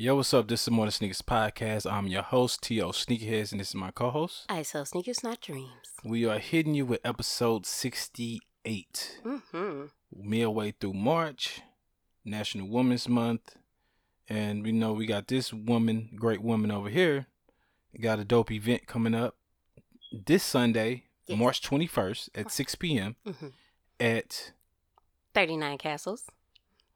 Yo, what's up? This is More Than Sneakers Podcast. I'm your host, T.O. Sneakerheads, and this is my co host. I sell sneakers, not dreams. We are hitting you with episode 68. Mm-hmm. Midway through March, National Women's Month. And we know we got this woman, great woman over here. Got a dope event coming up this Sunday, Yes. March 21st at 6 p.m. Mm-hmm. at 39 Castles.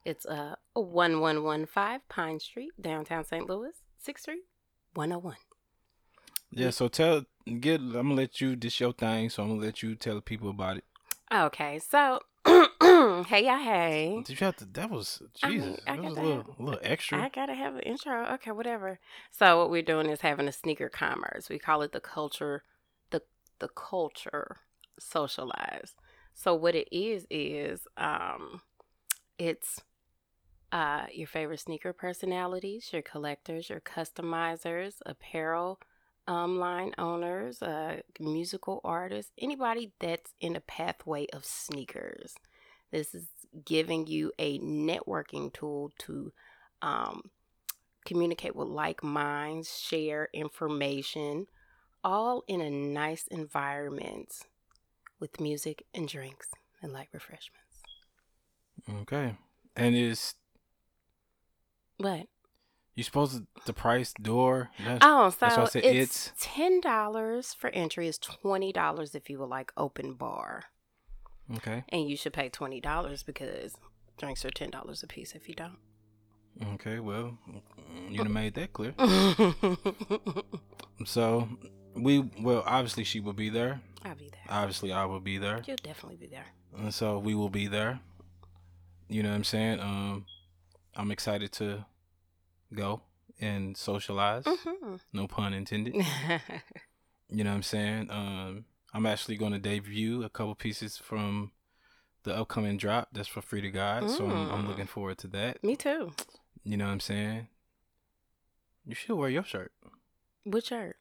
It's uh 1115 Pine Street, downtown St. Louis, 63101. Yeah, so tell get I'm gonna let you dish your thing, so I'm gonna let you tell the people about it. Okay, so hey, yeah, hey. Did you have to that was I mean, Jesus. I that was a little have- little extra. I gotta have an intro. Okay, whatever. So what we're doing is having a sneaker commerce. We call it the culture, the the culture socialize. So what it is is um, it's uh your favorite sneaker personalities, your collectors, your customizers, apparel um line owners, uh musical artists, anybody that's in a pathway of sneakers. This is giving you a networking tool to um, communicate with like minds, share information, all in a nice environment with music and drinks and light refreshments. Okay. And is What? you supposed to the price door? That's, Oh, so that's why I said it's ten dollars for entry. Is twenty dollars if you would like open bar, okay. and you should pay twenty dollars because drinks are ten dollars a piece if you don't. Okay, well, you done made that clear. So we well obviously she will be there. I'll be there. Obviously I will be there. You'll definitely be there. And so we will be there. You know what I'm saying? Um I'm excited to go and socialize. hmm No pun intended. You know what I'm saying? Um, I'm actually going to debut a couple pieces from the upcoming drop. That's for free to God. So I'm, I'm Mm. looking forward to that. Me too. You know what I'm saying? You should wear your shirt. What shirt?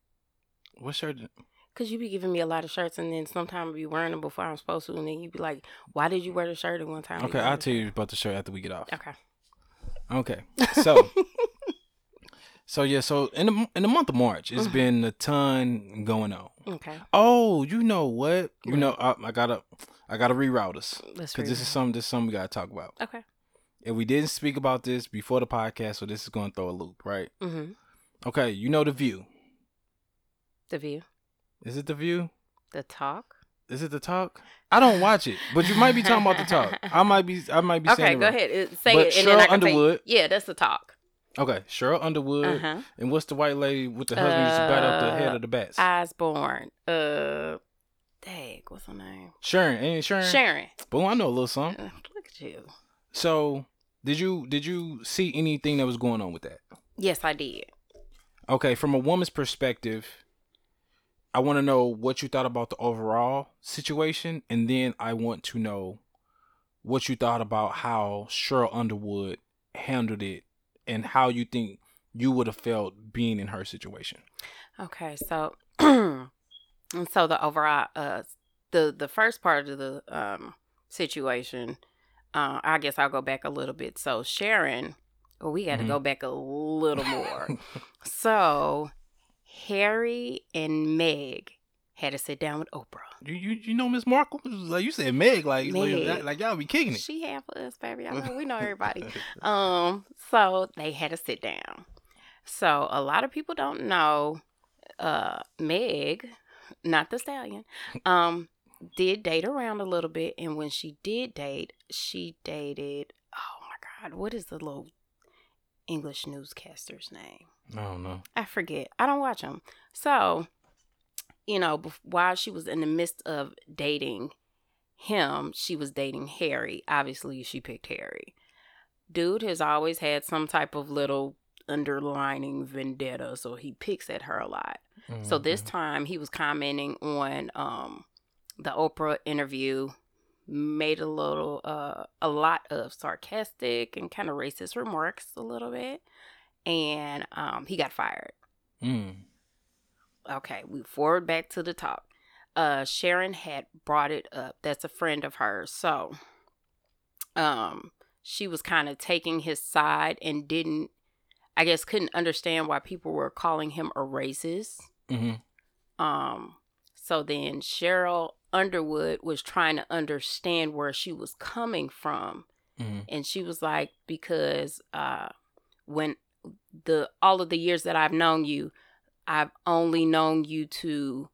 What shirt? Cause you be giving me a lot of shirts, and then sometimes be wearing them before I'm supposed to, and then you be like, "Why did you wear the shirt at one time?" Okay, I'll tell you about the shirt after we get off. Okay. Okay. So, so yeah. So in the in the month of March, it's Mhm. been a ton going on. Okay. Oh, you know what? You know, I, I gotta, I gotta reroute us because this is something. This is something we gotta talk about. Okay. And we didn't speak about this before the podcast, so this is going to throw a loop, right? Mm-hmm. Okay, you know the View. The view. Is it the View? The talk. Is it the Talk? I don't watch it, but you might be talking about the Talk. I might be. I might be Okay, go ahead. It- Say But it, and then I can say- Underwood- yeah, that's the talk. Okay, Sheryl Underwood, Uh huh. and what's the white lady with the husband used to bat up the head Uh, of the bats? Osbourne. Uh, dang, what's her name? Sharon, ain't Sharon? Sharon. Boom, I know a little something. Uh, look at you. So, did you did you see anything that was going on with that? Yes, I did. Okay, from a woman's perspective, I want to know what you thought about the overall situation, and then I want to know what you thought about how Sheryl Underwood handled it, and how you think you would have felt being in her situation. Okay, so and so the overall uh the the first part of the um situation, uh I guess I'll go back a little bit. So Sharon, well, we got to Mhm. go back a little more. so Harry and Meg had to sit down with Oprah. You you, you know Miss Markle? Like you said, Meg. Like Meg. like, like y'all be kicking it. She half of us, baby. I know we know everybody. Um, so they had to sit down. So a lot of people don't know uh Meg, not the stallion, um, did date around a little bit and when she did date, she dated oh my god, what is the little English newscaster's name? I don't know. I forget. I don't watch them. So, you know, while she was in the midst of dating him, she was dating Harry. Obviously, she picked Harry. Dude has always had some type of little underlining vendetta, so he picks at her a lot. So this Mhm. time he was commenting on um the Oprah interview made a little uh a lot of sarcastic and kind of racist remarks a little bit and um he got fired. Mm. Okay, we forward back to the top. Uh Sharon had brought it up. That's a friend of hers. So um she was kind of taking his side and didn't I guess couldn't understand why people were calling him a racist. hmm Um, so then Sheryl Underwood was trying to understand where she was coming from. hmm And she was like, because uh when the all of the years that I've known you, I've only known you to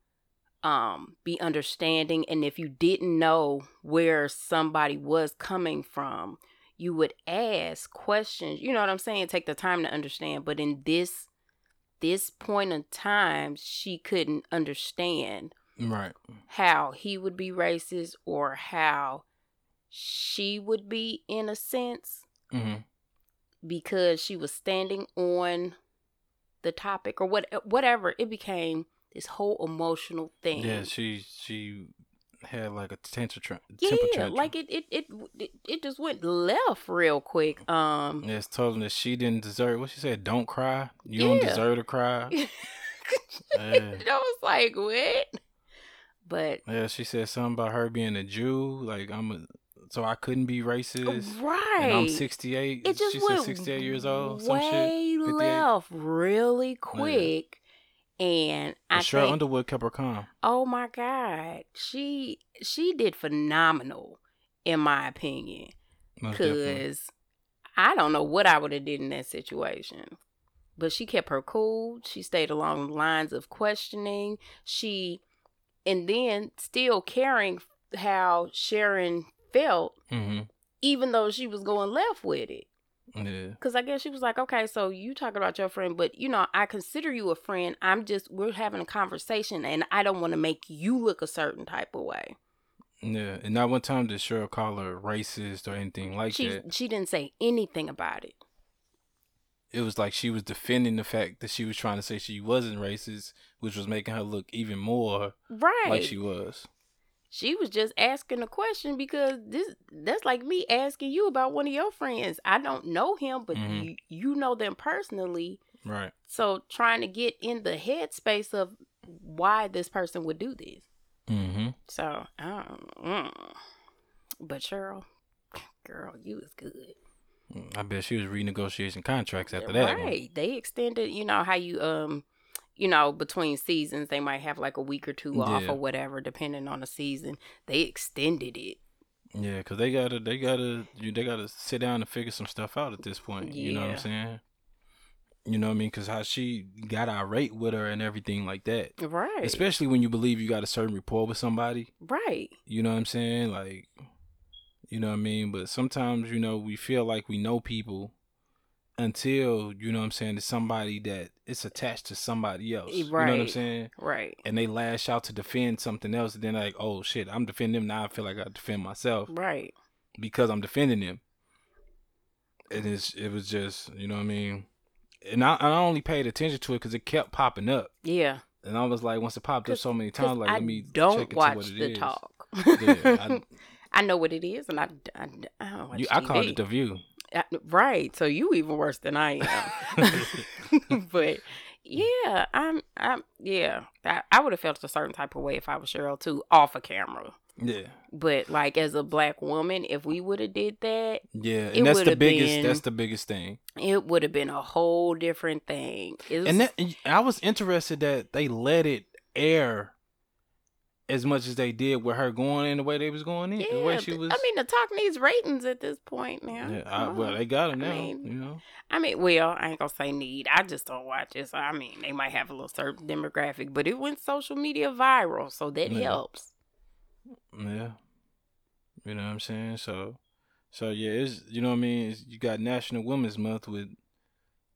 um be understanding and if you didn't know where somebody was coming from, you would ask questions. You know what I'm saying? Take the time to understand. But in this this point in time, she couldn't understand Right. how he would be racist or how she would be in a sense hmm because she was standing on the topic or what whatever it became this whole emotional thing Yeah, she she had like a temper tra- yeah tantrum. like it it, it it it just went left real quick um Yes, told him that she didn't deserve. What she said, "Don't cry. You don't deserve to cry." Yeah. I was like what but Yeah, she said something about her being a Jew. Like I'm a, so I couldn't be racist. right And I'm 68. it just she went said 68 years old. Some shit. way 58. left really quick and I Sheryl think Underwood kept her calm. Oh my God. She she did phenomenal in my opinion. Cause I don't know what I would have did in that situation. But she kept her cool. She stayed along the lines of questioning. She and then still caring how Sharon felt, hmm even though she was going left with it. Yeah. Cause I guess she was like, okay, so you talking about your friend, but you know, I consider you a friend. I'm just we're having a conversation, and I don't want to make you look a certain type of way. Yeah. And not one time did Sheryl call her racist or anything like she that. she didn't say anything about it. It was like she was defending the fact that she was trying to say she wasn't racist, which was making her look even more Right. like she was. She was just asking a question because this that's like me asking you about one of your friends. I don't know him, but Mhm. you you know them personally. Right. So trying to get in the headspace of why this person would do this. Mm-hmm. So, um, mm. but Sheryl, girl, you was good. I bet she was renegotiating contracts after that. one. right? They extended. You know how you um, you know between seasons they might have like a week or two off or whatever, depending on the season. They extended it. Yeah, cause they gotta, they gotta, you, they gotta sit down and figure some stuff out at this point. Yeah. You know what I'm saying? You know what I mean? Cause how she got irate with her and everything like that. Right. Especially when you believe you got a certain rapport with somebody. right. You know what I'm saying? Like, you know what I mean? But sometimes, you know, we feel like we know people until, you know what I'm saying, it's somebody that it's attached to somebody else. Right. You know what I'm saying? Right. And they lash out to defend something else. And then like, oh shit, I'm defending them. Now I feel like I defend myself Right. because I'm defending them. And It is. It was just, you know what I mean. And I, I only paid attention to it because it kept popping up, Yeah. and I was like, once it popped up so many times, like I let me don't watch what it the is. talk. Yeah, I- I know what it is, and I, I, I don't watch You, I called it the View. Right. So you even worse than I am. but yeah, I'm. I'm. Yeah, I, I would have felt a certain type of way if I was Sheryl too, off a camera. Yeah, But like as a black woman, if we would have did that, yeah, It and that's the biggest. been- That's the biggest thing. it would have been a whole different thing. Was, And that, and I was interested that they let it air as much as they did with her going in the way they was going in. yeah, the way she was. I mean, the talk needs ratings at this point now. yeah, I, well, they got I now. mean, you know. I mean, well, I ain't gonna say need. I just don't watch it. So I mean, they might have a little certain demographic, but it went social media viral, so that Yeah. helps. Yeah. You know what I'm saying? So so yeah, it's you know what I mean, it's, you got National Women's Month with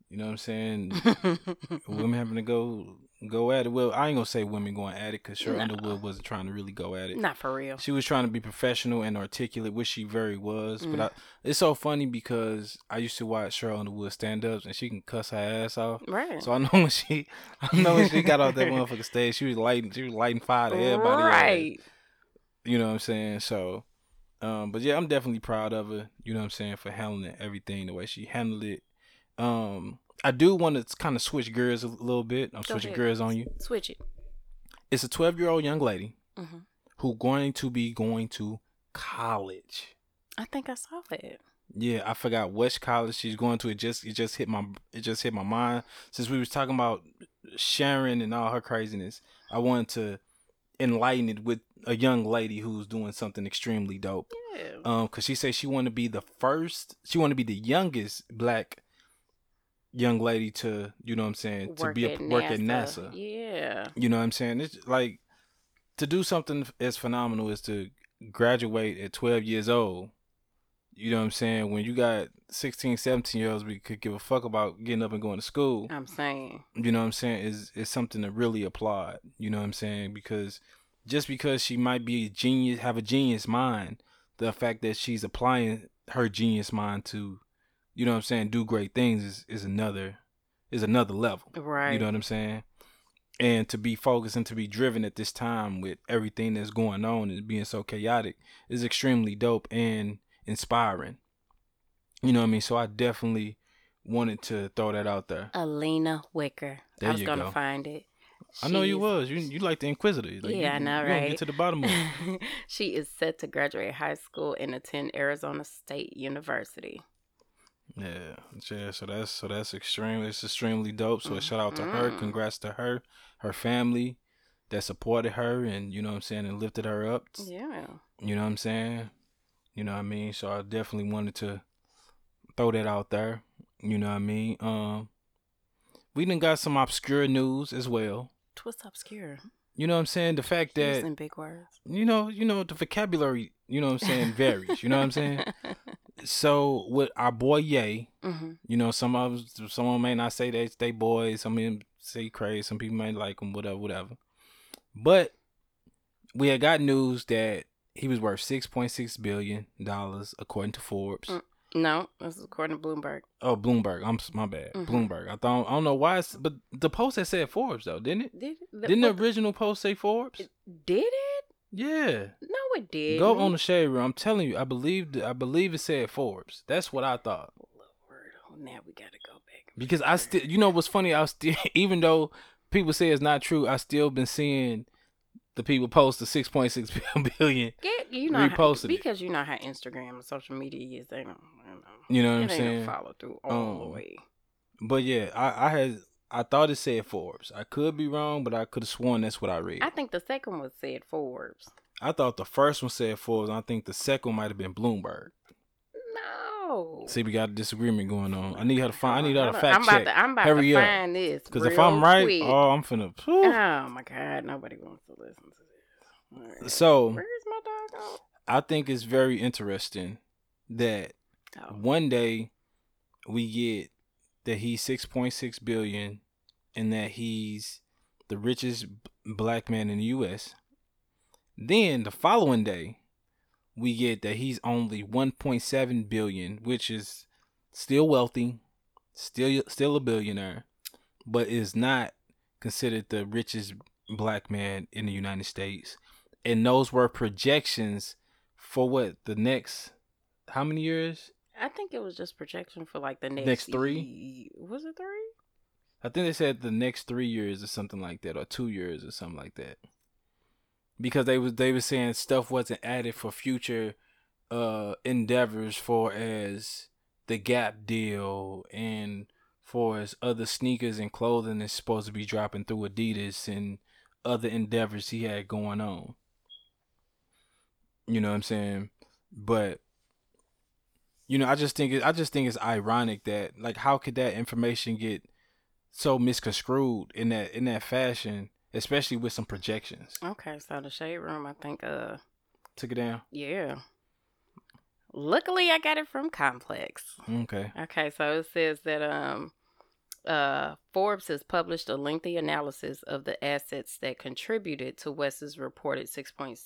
you know what I'm saying, women having to go go at it. Well, I ain't gonna say women going at it cuz Sheryl No. Underwood wasn't trying to really go at it. Not for real. She was trying to be professional and articulate, which she very was. Mm. But I, it's so funny because I used to watch Sheryl Underwood stand ups and she can cuss her ass off. Right. So I know when she, I know when she got off that motherfucking stage, she was lighting, she was lighting fire to everybody. right. You know what I'm saying? So, um, but yeah, I'm definitely proud of her. You know what I'm saying for handling everything the way she handled it. Um, I do want to kind of switch gears a little bit. I'm Go switching ahead. gears on you. Switch it. It's a 12 year old young lady hmm who going to be going to college. I think I saw that. Yeah, I forgot which college she's going to. It just it just hit my it just hit my mind since we was talking about Sharon and all her craziness. I wanted to enlighten it with a young lady who's doing something extremely dope. Yeah. Um, cause she said she wanted to be the first, she wanted to be the youngest black young lady to, you know what I'm saying, to be a work at NASA. Yeah. You know what I'm saying? It's like to do something as phenomenal as to graduate at 12 years old. You know what I'm saying? When you got 16, 17 year olds, we could give a fuck about getting up and going to school. I'm saying. You know what I'm saying? Is is something to really applaud. You know what I'm saying? Because just because she might be a genius, have a genius mind, the fact that she's applying her genius mind to, you know what I'm saying, do great things is, is another is another level. Right. You know what I'm saying? And to be focused and to be driven at this time with everything that's going on and being so chaotic is extremely dope and inspiring. You know what I mean? So I definitely wanted to throw that out there. Alena Wicker. There I was you gonna go. find it. I know you was. You you like the Inquisitor. Like, Yeah, I know, you right? Get to the bottom of it. she is set to graduate high school and attend Arizona State University. Yeah, yeah. So that's so that's extremely it's extremely dope. So a shout out to her. Mhm. Congrats to her, her family that supported her and you know what I'm saying and lifted her up. Yeah. You know what I'm saying? You know what I mean? So I definitely wanted to throw that out there. You know what I mean? Um we done got some obscure news as well. Twist obscure. You know what I'm saying? The fact that Using big words. you know, you know, the vocabulary, you know what I'm saying, varies. You know what I'm saying? So with our boy Ye, hmm you know, some of someone may not say they they boys, some of them say crazy, some people may like him, whatever, whatever. But we had got news that he was worth six point six billion dollars according to Forbes. Mm. No, this is according to Bloomberg. Oh, Bloomberg. I'm my bad. Mhm. Bloomberg. I thought I don't know why, it's, but the post had said Forbes though, didn't it? Did it? Didn't the original post say Forbes? Did it? Yeah. No, it did. Go on the shade room. I'm telling you, I believe I believe it said Forbes. That's what I thought. Lord, oh, now we gotta go back. Because I still, you know, what's funny? I still, even though people say it's not true, I still been seeing the people post the six point six billion. Get you know how, Reposted it. because you know how Instagram and social media is. They don't. You know, You know what I'm saying? follow through all the Um, way. But yeah, I, I had, I thought it said Forbes. I could be wrong, but I could have sworn that's what I read. I think the second one said Forbes. I thought the first one said Forbes. I think the second one might have been Bloomberg. No. See, we got a disagreement going on. I need her to find. I need her to fact I'm about check. to, I'm about Hurry to up. find this. Because if I'm right, quick. oh, I'm finna. Whew. oh my God, nobody wants to listen to this. Right. So Where's my dog? Out? I think it's very interesting that Oh. one day we get that he's 6.6 billion and that he's the richest black man in the US. Then the following day we get that he's only 1.7 billion, which is still wealthy, still still a billionaire, but is not considered the richest black man in the United States. And those were projections for what the next how many years? I think it was just projection for like the next, Next three? Was it three? I think they said the next three years or something like that, or two years or something like that. Because they was they were saying stuff wasn't added for future uh endeavors for as the Gap deal and for as other sneakers and clothing is supposed to be dropping through Adidas and other endeavors he had going on. You know what I'm saying? But you know, I just think it, I just think it's ironic that like how could that information get so misconstrued in that in that fashion, especially with some projections. Okay, so the shade room, I think, uh, Took it down. yeah. Luckily, I got it from Complex. Okay. Okay, so it says that um, uh, Forbes has published a lengthy analysis of the assets that contributed to West's reported 6.6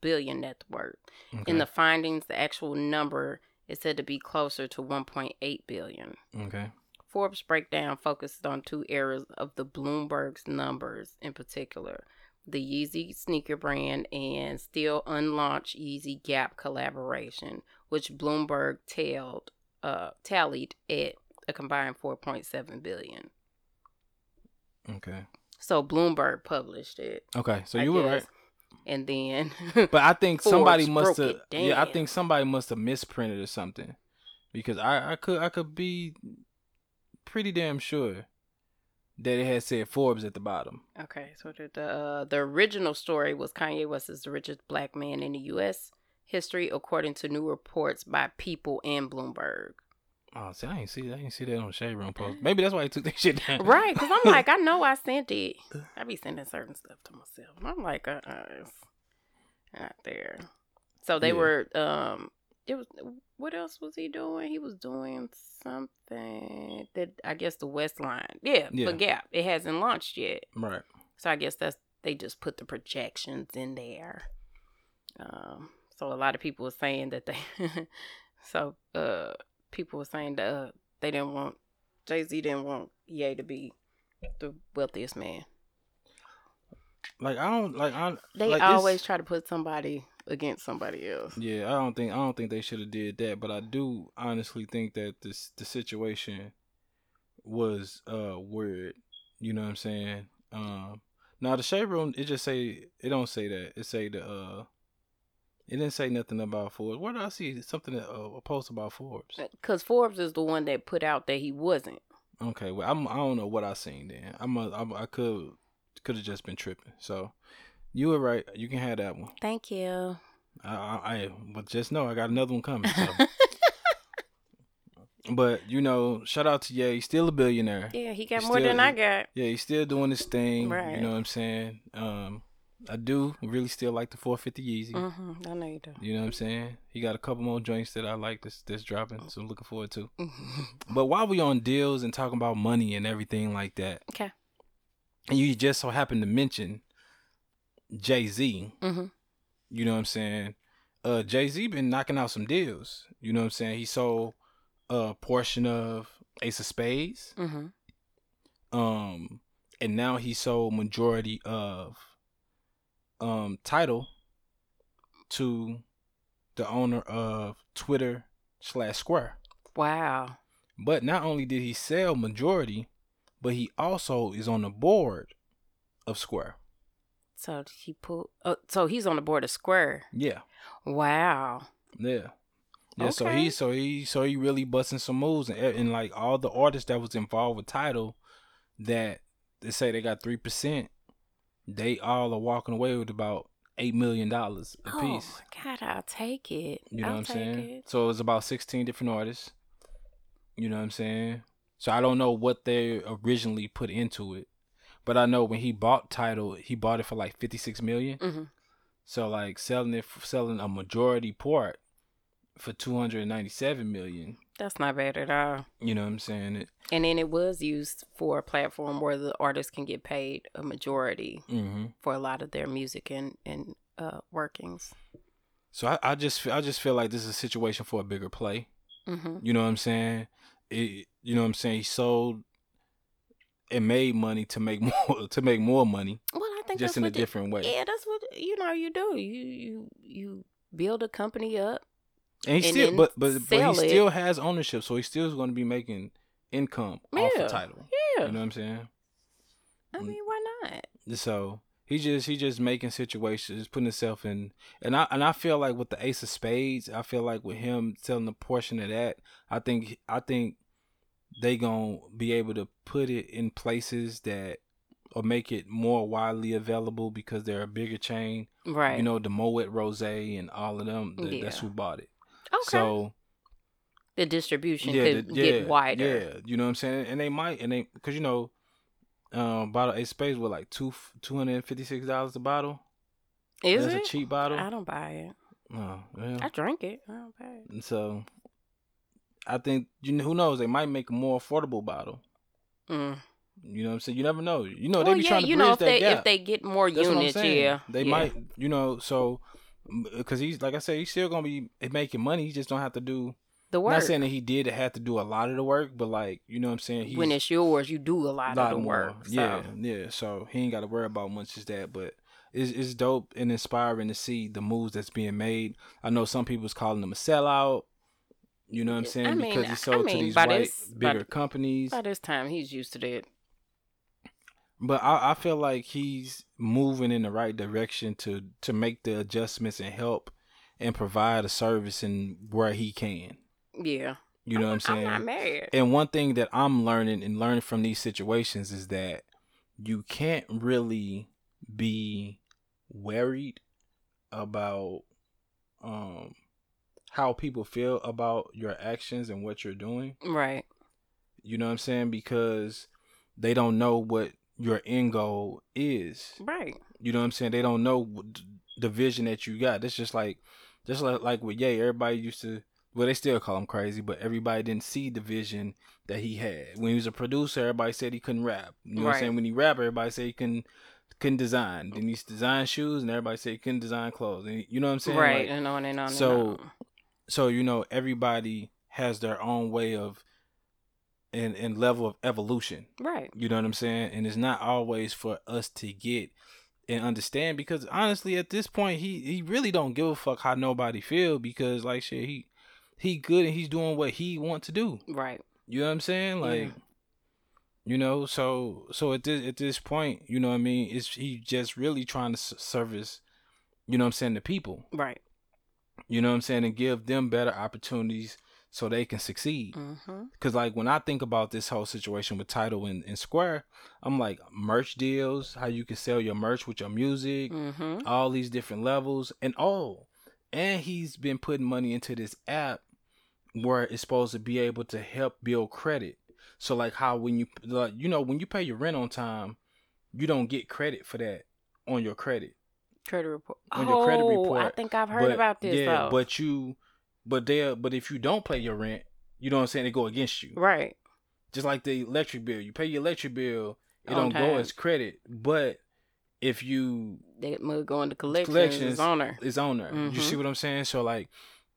billion net worth. Okay. In the findings, the actual number is said to be closer to 1.8 billion. okay. Forbes breakdown focused on two areas of the Bloomberg's numbers in particular the Yeezy sneaker brand and still unlaunched Yeezy Gap collaboration, which Bloomberg tailed, uh, tallied at a combined 4.7 billion. Okay. So Bloomberg published it. Okay. So I you were right. And then But I think somebody must have Yeah, I think somebody must have misprinted or something. because I I could I could be pretty damn sure that it had said Forbes at the bottom. Okay, so the the, uh, the original story was Kanye West is the richest black man in the U.S. history, according to new reports by People and Bloomberg. Oh, see, I ain't see I ain't see that on the Shade Room post. Maybe that's why he took that shit down. Right, because I'm like, I know I sent it. I be sending certain stuff to myself. And I'm like, uh, uh it's not there. So they Yeah. were, um, it was, what else was he doing? He was doing something that I guess the West Line, yeah, Yeah. for Gap. It hasn't launched yet. Right. So I guess that's, they just put the projections in there. Um, so a lot of people were saying that they, so, uh, people were saying that uh, they didn't want, Jay Z didn't want Ye to be the wealthiest man. Like I don't like I They like, always try to put somebody against somebody else. Yeah, I don't think I don't think they should have did that, but I do honestly think that this the situation was uh weird. You know what I'm saying? Um now the shade room it just say it don't say that. It say the uh it didn't say nothing about Forbes. Where did I see something that, uh, a post about Forbes? Because Forbes is the one that put out that he wasn't. Okay, well I'm I don't know what I seen then. I'm, a, I'm I could could have just been tripping. So you were right. You can have that one. Thank you. I, I, I but just know I got another one coming. So. But you know, shout out to Ye. He's still a billionaire. yeah, he got He more still- than I got. Yeah, he's still doing his thing. Right. You know what I'm saying? Um, I do really still like the 450 Yeezy. Mm-hmm. I know you do. You know what I'm saying? He got a couple more joints that I like that's that's dropping, so I'm looking forward to. But while we on deals and talking about money and everything like that, okay. and you just so happened to mention Jay Z, Mm-hmm. you know what I'm saying? Uh, Jay Z been knocking out some deals. You know what I'm saying? He sold a portion of Ace of Spades. Mm-hmm. um and now he sold majority of um Tidal to the owner of twitter slash square Wow. but not only did he sell majority but he also is on the board of square So he put. Oh, so he's on the board of Square. yeah Wow. yeah yeah so he so he so he really busting some moves and, and like all the artists that was involved with Tidal that they say they got three percent they all are walking away with about eight million dollars a Oh piece my God, I'll take it. You know I'll what I'm saying? It. So it's about 16 different artists. You know what I'm saying? So I don't know what they originally put into it. But I know when he bought Tidal, he bought it for like 56 million. Mhm. So like selling it selling a majority part for 297 million. That's not bad at all. You know what I'm saying? It, And then it was used for a platform where the artists can get paid a majority hmm for a lot of their music and and uh, workings. So I, I just feel, I just feel like this is a situation for a bigger play. Mm-hmm. You know what I'm saying? It, you know what I'm saying? He sold and made money to make more to make more money Well, I think just that's in a the- different way. Yeah, that's what you know. You do you you you build a company up. And he and still, but but but he it. still has ownership, so he still is going to be making income off Yeah. the Tidal. Yeah, You know what I'm saying? I Mm. mean, why not? So he just he just making situations, putting himself in, and I and I feel like with the Ace of Spades, I feel like with him selling a portion of that, I think I think they gonna be able to put it in places that or make it more widely available because they're a bigger chain. Right. You know, the Moet Rose and all of them. th- That's who bought it. okay. So the distribution yeah, could the- get wider. Yeah, you know what I'm saying, and they might, and they because you know, um, bottle a space with like two two hundred and fifty six dollars a bottle. Is That's it? a cheap bottle. I don't buy it. Oh, yeah. I drink it. I don't buy it. And so, I think you know who knows they might make a more affordable bottle. Mm. You know what I'm saying? You never know. You know well, they be yeah, trying to you bridge know if that they gap. if they get more That's units, yeah, They yeah. might, you know, so because he's like I said, he's still gonna be making money. He just don't have to do. the work. Not saying that he did have to do a lot of the work, but like you know what I'm saying. He's, when it's yours, you do a lot, lot of the more. work. So. Yeah, yeah. So he ain't got to worry about much as that, but it's it's dope and inspiring to see the moves that's being made. I know some people's calling him a sellout. You know what I'm saying? I mean, because I he sold mean, to these white this- by- bigger companies. By this time, he's used to that. But I, I feel like he's moving in the right direction to to make the adjustments and help and provide a service in where he can. Yeah, You know I'm, what I'm saying? I'm not mad. And one thing that I'm learning and learning from these situations is that you can't really be worried about um how people feel about your actions and what you're doing. Right. You know what I'm saying? Because they don't know what your end goal is. Right. You know what I'm saying? They don't know the vision that you got. It's just like, just like like with Ye, everybody used to. Well, they still call him crazy, but everybody didn't see the vision that he had. When he was a producer, everybody said he couldn't rap. You know what I'm saying? When he rap, everybody said he couldn't couldn't design. Then he used design shoes, and everybody said he couldn't design clothes. And you know what I'm saying? right. Like, and on and on so- and on. So you know, everybody has their own way of and and level of evolution. Right. You know what I'm saying? And it's not always for us to get and understand because honestly, at this point, he he really don't give a fuck how nobody feel because like shit, he he good and he's doing what he want to do. Right. You know what I'm saying? Like, Yeah. you know, so so at this at this point, you know what I mean? It's he just really trying to service, you know what I'm saying, the people. Right. You know what I'm saying, and give them better opportunities so they can succeed. Mm-hmm. Cause like when I think about this whole situation with Tidal and, and Square, I'm like merch deals, how you can sell your merch with your music, Mm-hmm. all these different levels, and oh, and he's been putting money into this app where it's supposed to be able to help build credit. So like how when you like you know when you pay your rent on time, you don't get credit for that on your credit. Credit report. On oh, your credit oh, I think I've heard But- about this Yeah, though. but you, but they but if you don't pay your rent, you know what I'm saying, they go against you. right. Just like the electric bill, you pay your electric bill, it On don't go as credit, but if you they mug going to collections, Collections. is on her. it's on there. You see mm-hmm. what I'm saying? So like,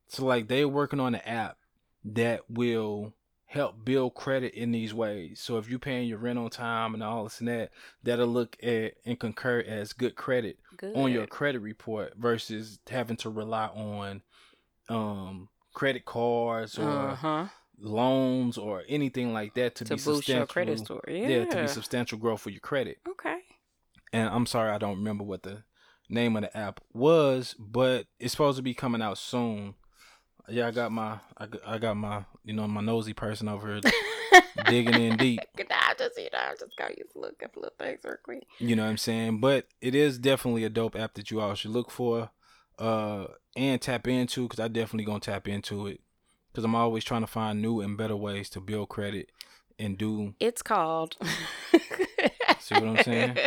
so like they're working on an app that will help build credit in these ways. So if you're paying your rent on time and all this and that, that'll look at and concur as good credit Good. on your credit report versus having to rely on um credit cards or uh huh. loans or anything like that to, To be boost your credit substantial- score. Yeah. yeah, to be substantial growth for your credit. okay. And I'm sorry I don't remember what the name of the app was, but it's supposed to be coming out soon. Yeah, I got my I I got my you know my nosy person over here digging in deep. I just you know I just got used to look up little things real quick. You know what I'm saying? But it is definitely a dope app that you all should look for uh and tap into because I definitely gonna tap into it because I'm always trying to find new and better ways to build credit and do It's called. See what I'm saying?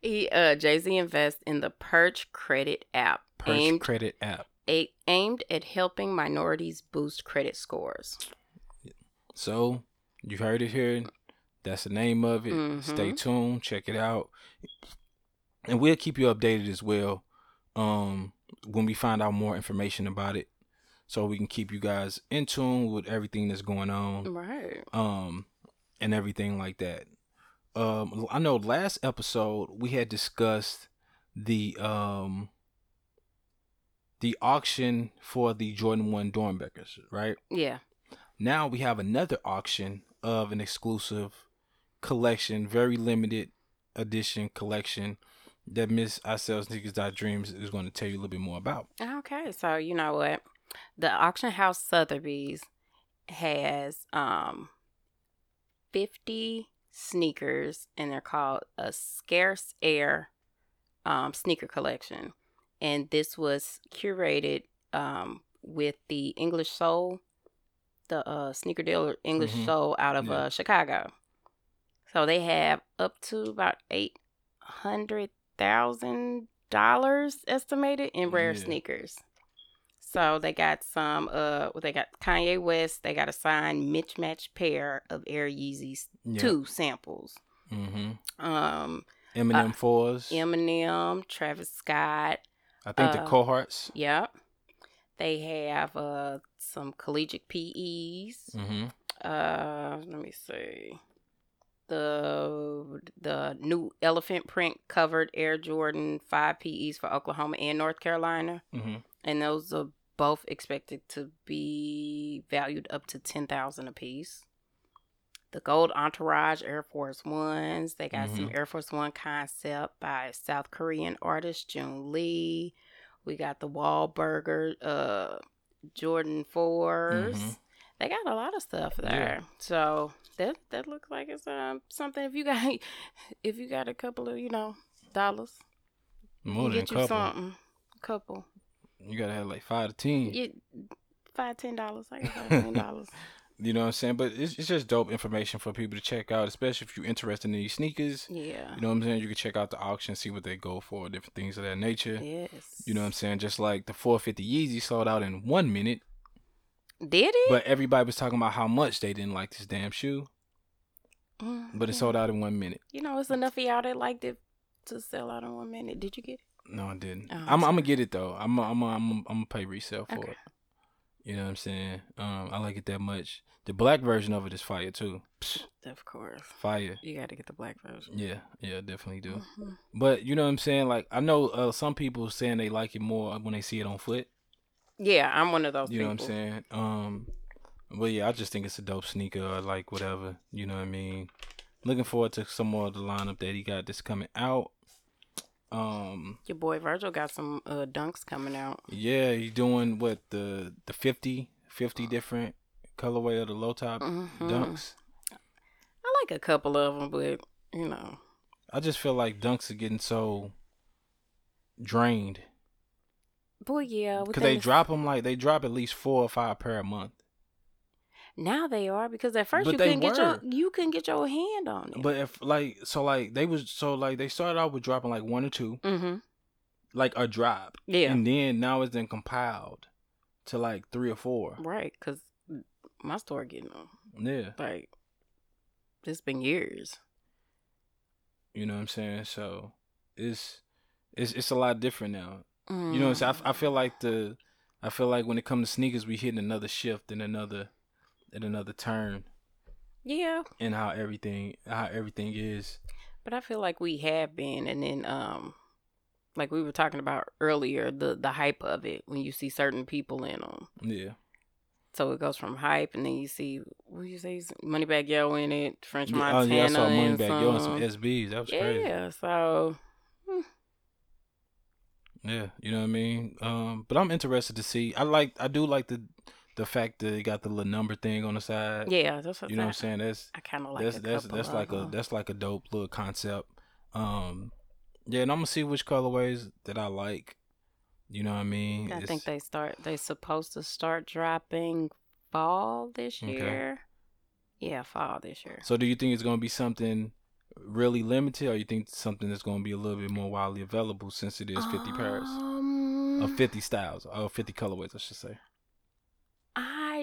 he uh Jay Z invests in the Perch Credit app, Perch aimed Credit app. A, aimed at helping minorities boost credit scores. So you heard it here. That's the name of it. Stay Mhm. tuned. Check it out, and we'll keep you updated as well. Um, when we find out more information about it, so we can keep you guys in tune with everything that's going on. Right. um, and everything like that. Um, I know last episode we had discussed the um the auction for the Jordan One Doernbechers, right? Yeah. Now we have another auction of an exclusive collection, very limited edition collection that Miss I Sell Sneakers Dot Dreams is going to tell you a little bit more about. Okay, so you know what? The auction house Sotheby's has um 50 sneakers and they're called a scarce air um sneaker collection. And this was curated um with the English Soul, the uh sneaker dealer English Mhm. Soul out of Yeah. uh Chicago. So they have up to about eight hundred thousand dollars estimated in rare Yeah. sneakers. So they got some uh well, they got Kanye West, they got a signed Mitch Match pair of Air Yeezys Yeah. two samples. Mm-hmm. Um Eminem fours. Eminem, Travis Scott, I think the uh, cohorts. yep. They have uh some collegiate PEs. Mm-hmm. Uh let me see. The the new elephant print covered Air Jordan 5 PEs for Oklahoma and North Carolina. Mm-hmm. and those are both expected to be valued up to ten thousand apiece. The gold entourage Air Force Ones. They got some Air Force One concept by South Korean artist June Lee. We got the Wahlburger uh Jordan 4s Mhm. They got a lot of stuff Yeah. there. So that that looks like it's um something if you got if you got a couple of, you know, dollars. More than a get you couple. something. Couple. You gotta have like five to ten. Get five, ten dollars. I got five, ten dollars. You know what I'm saying? But it's, it's just dope information for people to check out, especially if you're interested in these sneakers. Yeah. You know what I'm saying? You can check out the auction, see what they go for, different things of that nature. Yes. You know what I'm saying? Just like the 450 Yeezy sold out in one minute, Did it? but everybody was talking about how much they didn't like this damn shoe. Mm, But it sold out in one minute. You know, it's enough of y'all that liked it to sell out in one minute. Did you get it? No, I didn't. Oh, I'm, I'm gonna get it though. I'm I'm I'm I'm gonna pay resale for Okay. it. You know what I'm saying? Um, I like it that much. The black version of it is fire too. Psh, Of course. fire. You got to get the black version. Yeah, yeah, definitely do. Mhm. But you know what I'm saying? Like I know uh, some people saying they like it more when they see it on foot. Yeah, I'm one of those You know what I'm saying? Um, but yeah, I just think it's a dope sneaker. Like whatever. You know what I mean? Looking forward to some more of the lineup that he got that's coming out. Um, Your boy Virgil got some uh, dunks coming out. yeah, he's doing what the the 50, 50 different colorway of the low top Mhm. dunks. I like a couple of them, but you know, I just feel like dunks are getting so drained boy, yeah, because they drop them like they drop at least four or five pair a month. Now they are because at first But you couldn't get your you couldn't get your hand on it. But if like so like they was so like they started out with dropping like one or two mm-hmm. like a drop, Yeah, and then now it's then compiled to like three or four. right. Because my store getting them Yeah, like it's been years. you know what I'm saying. So it's it's it's a lot different now. Mm. You know what I'm saying. I, I feel like the I feel like when it comes to sneakers, we hitting another shift and another and another turn Yeah, and how everything how everything is. but I feel like we have been, and then um, like we were talking about earlier, the the hype of it when you see certain people in them. Yeah, So it goes from hype, and then you see what do you say, Moneybagg Yo in it, French yeah oh yeah, I saw Moneybagg Yo and some- some SBs. That was crazy. Yeah, so Yeah, you know what I mean. Um, but I'm interested to see. I like. I do like the the fact that it got the little number thing on the side. yeah, that's what You know what I'm saying? That's I kind of like. that's a that's that's like a that's like a dope little concept. Um, yeah, and I'm gonna see which colorways that I like. You know what I mean? I It's- think they start. They supposed to start dropping fall this Okay. year. Yeah, fall this year. So, do you think it's gonna be something really limited, or you think something that's gonna be a little bit more widely available since it is 50 pairs Um, of 50 styles or 50 colorways, I should say?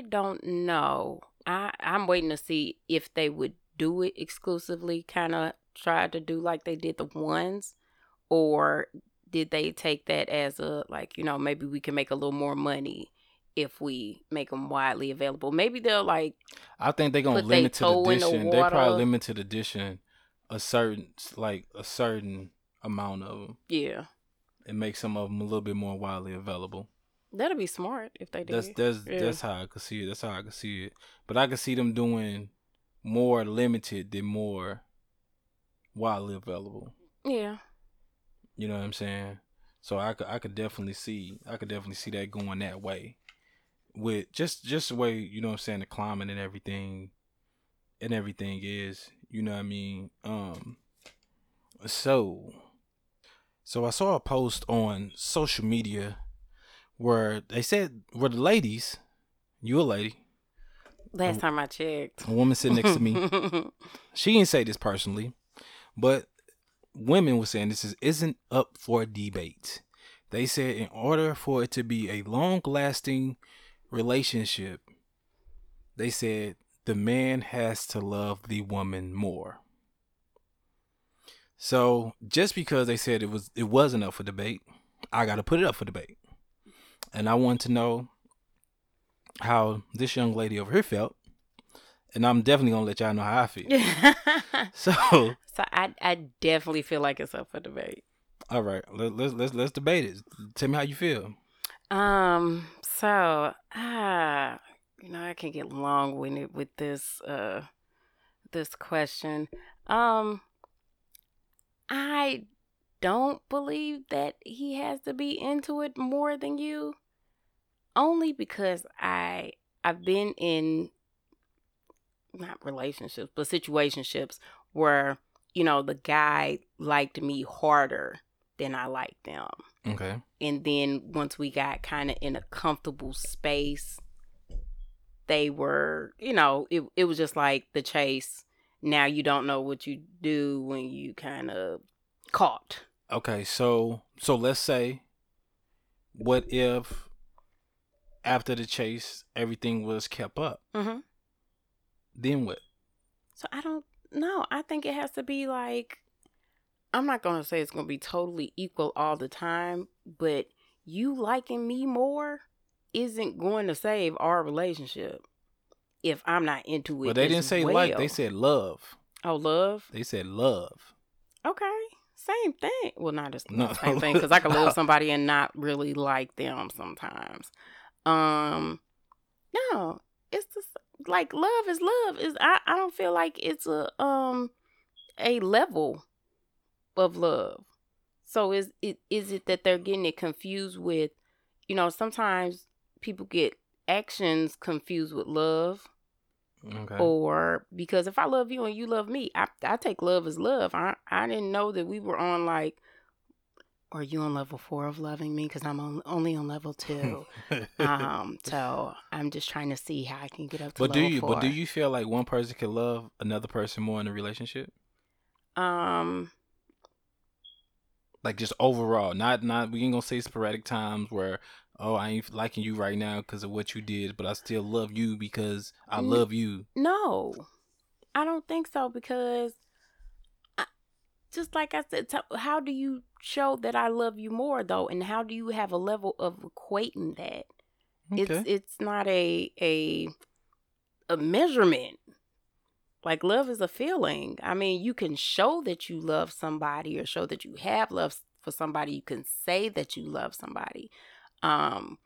Don't know. I I'm waiting to see if they would do it exclusively, kind of try to do like they did the ones, or did they take that as a like you know maybe we can make a little more money if we make them widely available. Maybe they'll like I think they're gonna they limit to the edition. They probably limit to the edition a certain like a certain amount of them. yeah, It makes some of them a little bit more widely available. That'll be smart if they did. That's that's Yeah. that's how I could see it. That's how I could see it. But I could see them doing more limited than more widely available. yeah. You know what I'm saying? So I could I could definitely see I could definitely see that going that way. With just just the way, you know what I'm saying, the climate and everything and everything is, you know what I mean? Um so so I saw a post on social media where they said where the ladies, you a lady, Last time I checked. a woman sitting next to me, she didn't say this personally, but women were saying this is isn't up for debate. They said in order for it to be a long lasting relationship, they said the man has to love the woman more. So just because they said it was it wasn't up for debate, I gotta put it up for debate. And I want to know how this young lady over here felt. And I'm definitely gonna let y'all know how I feel. So so I I definitely feel like it's up for debate. All right, let, let's let's let's debate it. Tell me how you feel. Um. So, ah, you know, I can get long winded with this uh this question. Um, I don't believe that he has to be into it more than you, only because I I've been in not relationships, but situationships where, you know, the guy liked me harder than I liked them. Okay. And then once we got kind of in a comfortable space, they were, you know, it it was just like the chase. Now you don't know what you do when you kind of caught. Okay, so so let's say what if after the chase everything was kept up? Mm-hmm. Then what? So I don't know. I think it has to be like I'm not gonna say it's gonna be totally equal all the time, but you liking me more isn't going to save our relationship if I'm not into it. Well, they didn't say well. like, they said love. oh love. They said love. Okay, same thing. Well, not the No. same thing because I can love somebody and not really like them sometimes. Um, no, it's just like love is love. Is I I don't feel like it's a um a level of love. So is it is it that they're getting it confused with, you know, sometimes people get actions confused with love Okay. or because if I love you and you love me, I I take love as love. I I didn't know that we were on like. Are you on level four of loving me? Because I'm on, only on level two. um, so I'm just trying to see how I can get up to but do you four. but do you feel like one person can love another person more in a relationship? Um, Like just overall, not not we ain't gonna say sporadic times where oh I ain't liking you right now because of what you did, but I still love you because I love you. no, I don't think so because, I, just like I said, t- how do you show that I love you more though, and how do you have a level of equating that? It's it's not a a a measurement. Like love is a feeling. I mean, you can show that you love somebody or show that you have love for somebody. You can say that you love somebody. Um,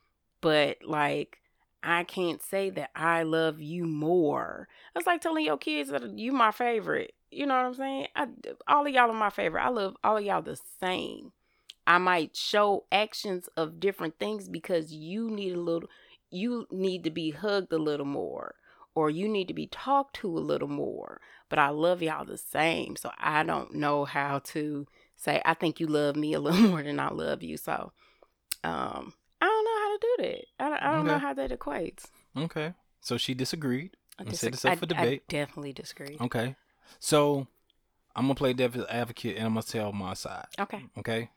but like I can't say that I love you more. It's like telling your kids that you my favorite. You know what I'm saying? I, all of y'all are my favorite. I love all of y'all the same. I might show actions of different things because you need a little you need to be hugged a little more or you need to be talked to a little more. But I love y'all the same. So I don't know how to say I think you love me a little more than I love you. So um I don't know how to do that. I don't, I don't know how that equates. Okay. So she disagreed. I, And set this up I- for I debate. definitely disagree. Okay. So I'm gonna play devil's advocate and I'm gonna tell my side. Okay. Okay.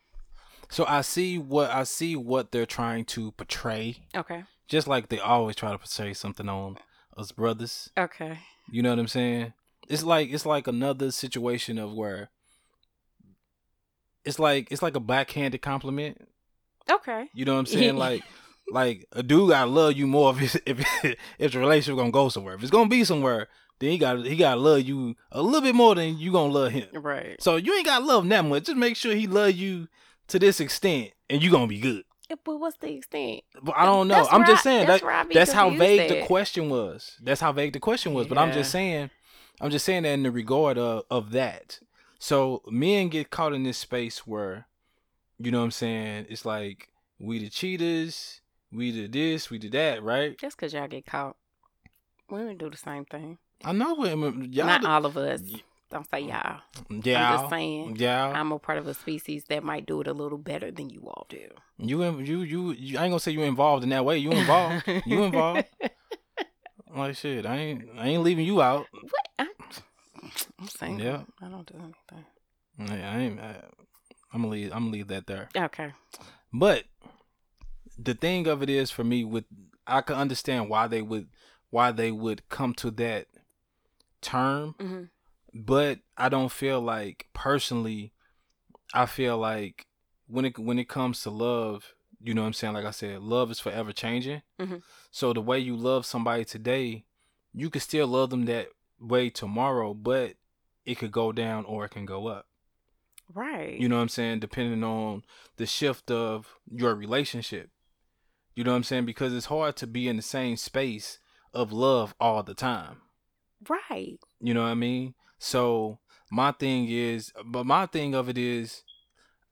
So I see what I see what they're trying to portray. Okay. Just like they always try to portray something on us brothers. Okay. You know what I'm saying? It's like it's like another situation of where it's like it's like a backhanded compliment. Okay. You know what I'm saying? like like a dude gotta love you more if it's, if if the relationship gonna go somewhere. If it's gonna be somewhere, then he got he gotta love you a little bit more than you gonna love him. Right. So you ain't gotta love him that much. Just make sure he love you to this extent, and you gonna be good. But what's the extent? But I don't know. That's I'm where just I- saying that's that where I be that's how confused vague the question was. That's how vague the question was. But I'm just saying, I'm just saying that in the regard of of that. So men get caught in this space where, you know what I'm saying? It's like we the cheaters, we the this, we the that, right? Just because y'all get caught. Women do the same thing. I know women. Y'all, Not all of us. Don't say mm, y'all. Yeah. I'm just saying. yeah. I'm a part of a species that might do it a little better than you all do. You, you, you, you. I ain't gonna say you involved in that way. You involved. you involved. Like shit, I ain't, I ain't leaving you out. What? I, I'm saying. Yeah. I don't do anything. I, I ain't. I, I'm gonna leave. I'm gonna leave that there. Okay. But the thing of it is, for me, with I can understand why they would, why they would come to that term, hmm but I don't feel like personally. I feel like when it when it comes to love, you know what I'm saying. Like I said, love is forever changing. Mhm. So the way you love somebody today, you could still love them that way tomorrow, but it could go down or it can go up. Right. You know what I'm saying? Depending on the shift of your relationship. You know what I'm saying? Because it's hard to be in the same space of love all the time. Right. You know what I mean? So my thing is, but my thing of it is,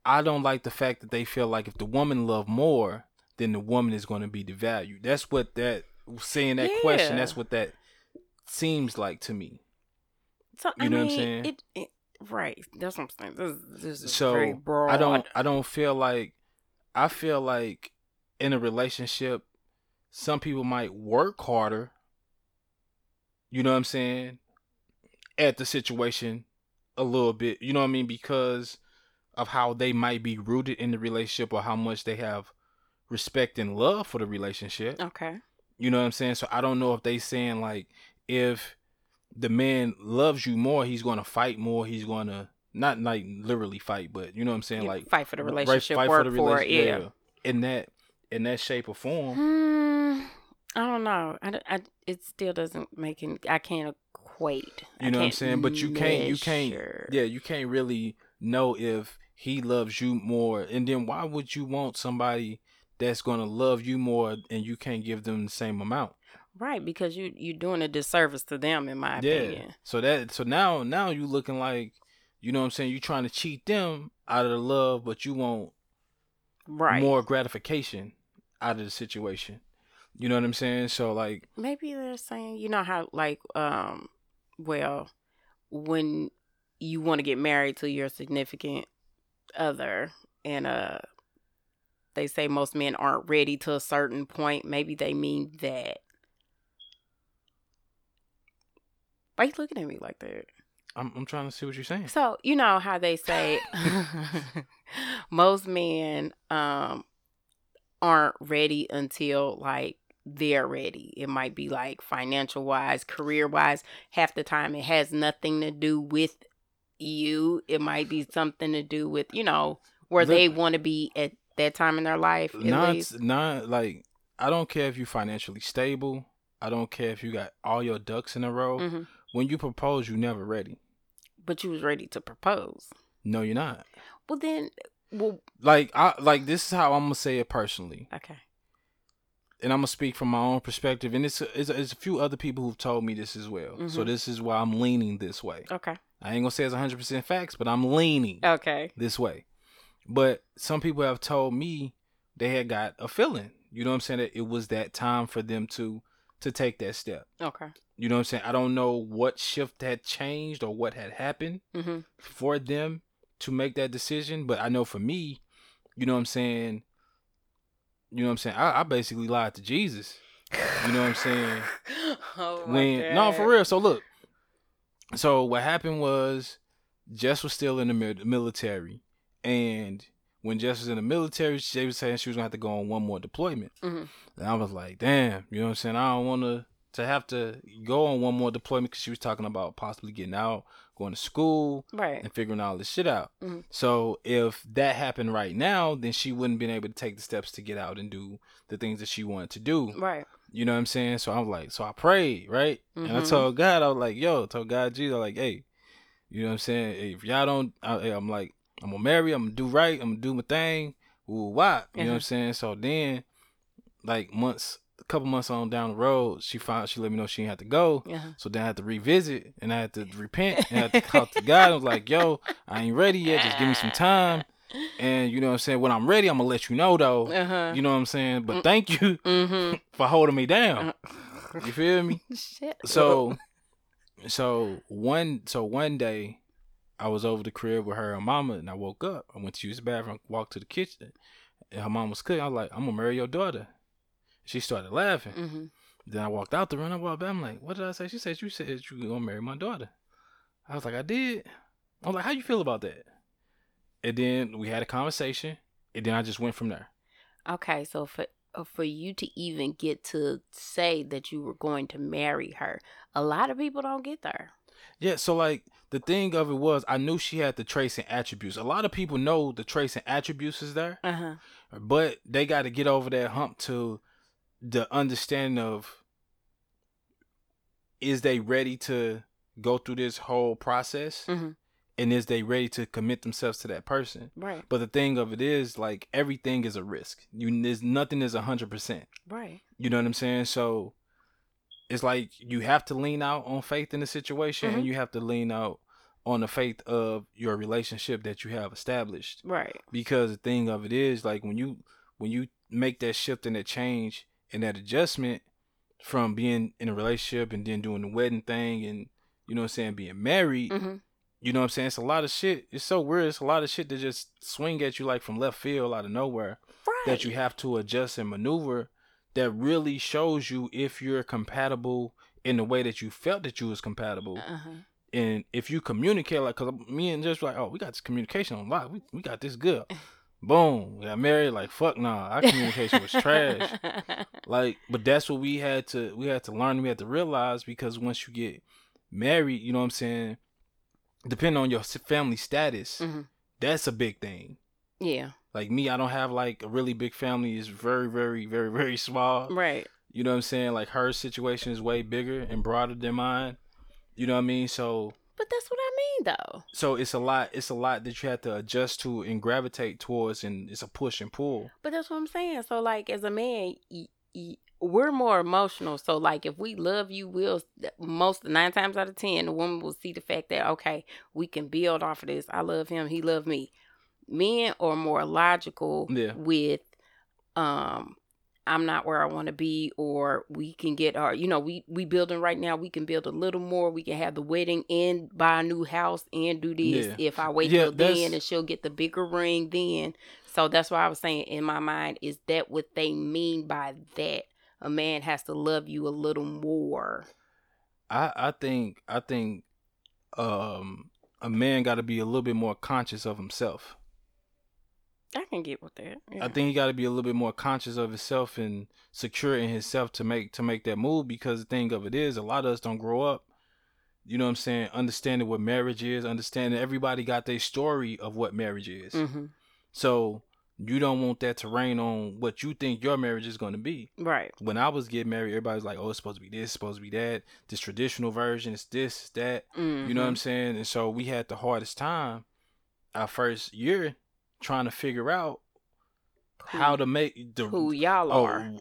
I don't like the fact that they feel like if the woman love more, then the woman is going to be devalued. That's what that saying that question, that's what that seems like to me. So I You know what I'm mean, saying? It, it, right. That's what I'm saying. This, this is So very broad. I don't I don't feel like I feel like in a relationship some people might work harder you know what I'm saying at the situation a little bit you know what I mean because of how they might be rooted in the relationship or how much they have respect and love for the relationship Okay. you know what I'm saying so I don't know if they saying like if the man loves you more he's going to fight more he's going to not like literally fight but you know what I'm saying You like fight for the right, relationship, fight work the for, it. Yeah. in that in that shape or form. Hmm. I don't know. I, I- it still doesn't make it. I can't equate. You know what I'm saying? But you can't you can't yeah, you can't really know if he loves you more. And then why would you want somebody that's gonna love you more and you can't give them the same amount? Right, because you you're doing a disservice to them, in my opinion. So that so now now you looking like you know what I'm saying, you trying to cheat them out of the love, but you want Right. more gratification out of the situation. You know what I'm saying? So like Maybe they're saying, you know how like um, well, when you want to get married to your significant other, and uh, they say most men aren't ready to a certain point. Maybe they mean that. Why you looking at me like that? I'm I'm trying to see what you're saying. So you know how they say most men um aren't ready until like they're ready. It might be like financial wise, career wise. Half the time it has nothing to do with you. It might be something to do with, you know, where Look- they want to be at that time in their life. Not least. not like I don't care if you're financially stable. I don't care if you got all your ducks in a row. hmm When you propose, you never ready. But you was ready to propose. No, you're not. Well then well Like I like this is how I'm gonna say it personally, okay. And I'm gonna speak from my own perspective. And it's it's, it's a few other people who've told me this as well. So Mhm. this is why I'm leaning this way. Okay. I ain't gonna say it's 100 percent facts, but I'm leaning Okay. this way. But some people have told me they had got a feeling. You know what I'm saying? That it was that time for them to to take that step. Okay. You know what I'm saying? I don't know what shift had changed or what had happened Mhm. for them to make that decision, but I know for me, you know what I'm saying? You know what I'm saying? I, I basically lied to Jesus. You know what I'm saying? oh when no, for real. So look, so what happened was Jess was still in the military, and when Jess was in the military, she was saying she was gonna have to go on one more deployment. Mhm. And I was like, damn, you know what I'm saying? I don't want to to have to go on one more deployment because she was talking about possibly getting out, going to school, Right. and figuring all this shit out. Mhm. So if that happened right now, then she wouldn't been able to take the steps to get out and do the things that she wanted to do. Right. You know what I'm saying? So I'm like, so I prayed, right? And I Mhm. told God, I was like, yo, told God, Jesus, I was like, hey, you know what I'm saying? Hey, if y'all don't, I, I'm like, I'm gonna marry, I'm gonna do right, I'm gonna do my thing. Ooh, why? You know what I'm Uh-huh. saying? So then, like months, couple months on down the road, she found, she let me know she didn't have to go. Yeah. So then I had to revisit and I had to repent and I had to talk to God. I was like, yo, I ain't ready yet. Just give me some time. And you know what I'm saying? When I'm ready, I'm gonna let you know though. Uh huh. You know what I'm saying? But thank you mm-hmm. for holding me down. You feel me? Shit. So so one so one day I was over the crib with her and mama and I woke up. I went to use the bathroom, walked to the kitchen, and her mom was cooking. I was like, I'm gonna marry your daughter. She started laughing. Mm-hmm. Then I walked out the room. I walked back. I'm like, what did I say? She said, you said you were gonna marry my daughter. I was like, I did. I was like, how you feel about that? And then we had a conversation, and then I just went from there. Okay, so for uh, for you to even get to say that you were going to marry her, a lot of people don't get there. Yeah, so like the thing of it was, I knew she had the traits and attributes. A lot of people know the traits and attributes is there, Uh huh. but they got to get over that hump to the understanding of is they ready to go through this whole process Mm-hmm. and is they ready to commit themselves to that person. Right. But the thing of it is, like everything is a risk. You there's nothing is a hundred percent. Right. You know what I'm saying? So it's like you have to lean out on faith in the situation, Mhm. and you have to lean out on the faith of your relationship that you have established. Right. Because the thing of it is, like when you when you make that shift and that change and that adjustment, from being in a relationship and then doing the wedding thing and you know what I'm saying, being married. hmm You know what I'm saying? It's a lot of shit. It's so weird. It's a lot of shit that Jess swing at you like from left field out of nowhere Right. that you have to adjust and maneuver that really shows you if you're compatible in the way that you felt that you was compatible. Uh-huh. And if you communicate like, cause me and just like, oh, we got this communication on lock. We, we got this good. Boom. We got married. Like, fuck nah. Our communication was trash. Like, but that's what we had to we had to learn. We had to realize because once you get married, you know what I'm saying. Depending on your family status, Mhm. that's a big thing. Yeah. Like me, I don't have like a really big family. It's very, very, very, very small. Right. You know what I'm saying? Like her situation is way bigger and broader than mine. You know what I mean? So But that's what though. so it's a lot it's a lot that you have to adjust to and gravitate towards and it's a push and pull. But that's what I'm saying. So, like, as a man, y- y- we're more emotional. So, like, if we love you, we'll most nine times out of ten, the woman will see the fact that okay, we can build off of this. I love him. He love me. Men are more logical Yeah. with, um, I'm not where I want to be, or we can get our, you know, we we building right now. We can build a little more. We can have the wedding and buy a new house and do this. Yeah. If I wait Yeah, till that's- then, and she'll get the bigger ring then. So that's why I was saying in my mind, is that what they mean by that? A man has to love you a little more. I I think I think um a man got to be a little bit more conscious of himself. I can get with that. Yeah. I think he got to be a little bit more conscious of himself and secure in himself to make to make that move because the thing of it is a lot of us don't grow up you know what I'm saying understanding what marriage is understanding everybody got their story of what marriage is hmm so you don't want that to rain on what you think your marriage is going to be Right. when I was getting married everybody's like oh it's supposed to be this it's supposed to be that this traditional version it's this it's that Mm-hmm. you know what I'm saying? And so we had the hardest time our first year trying to figure out how to make the Who y'all oh are?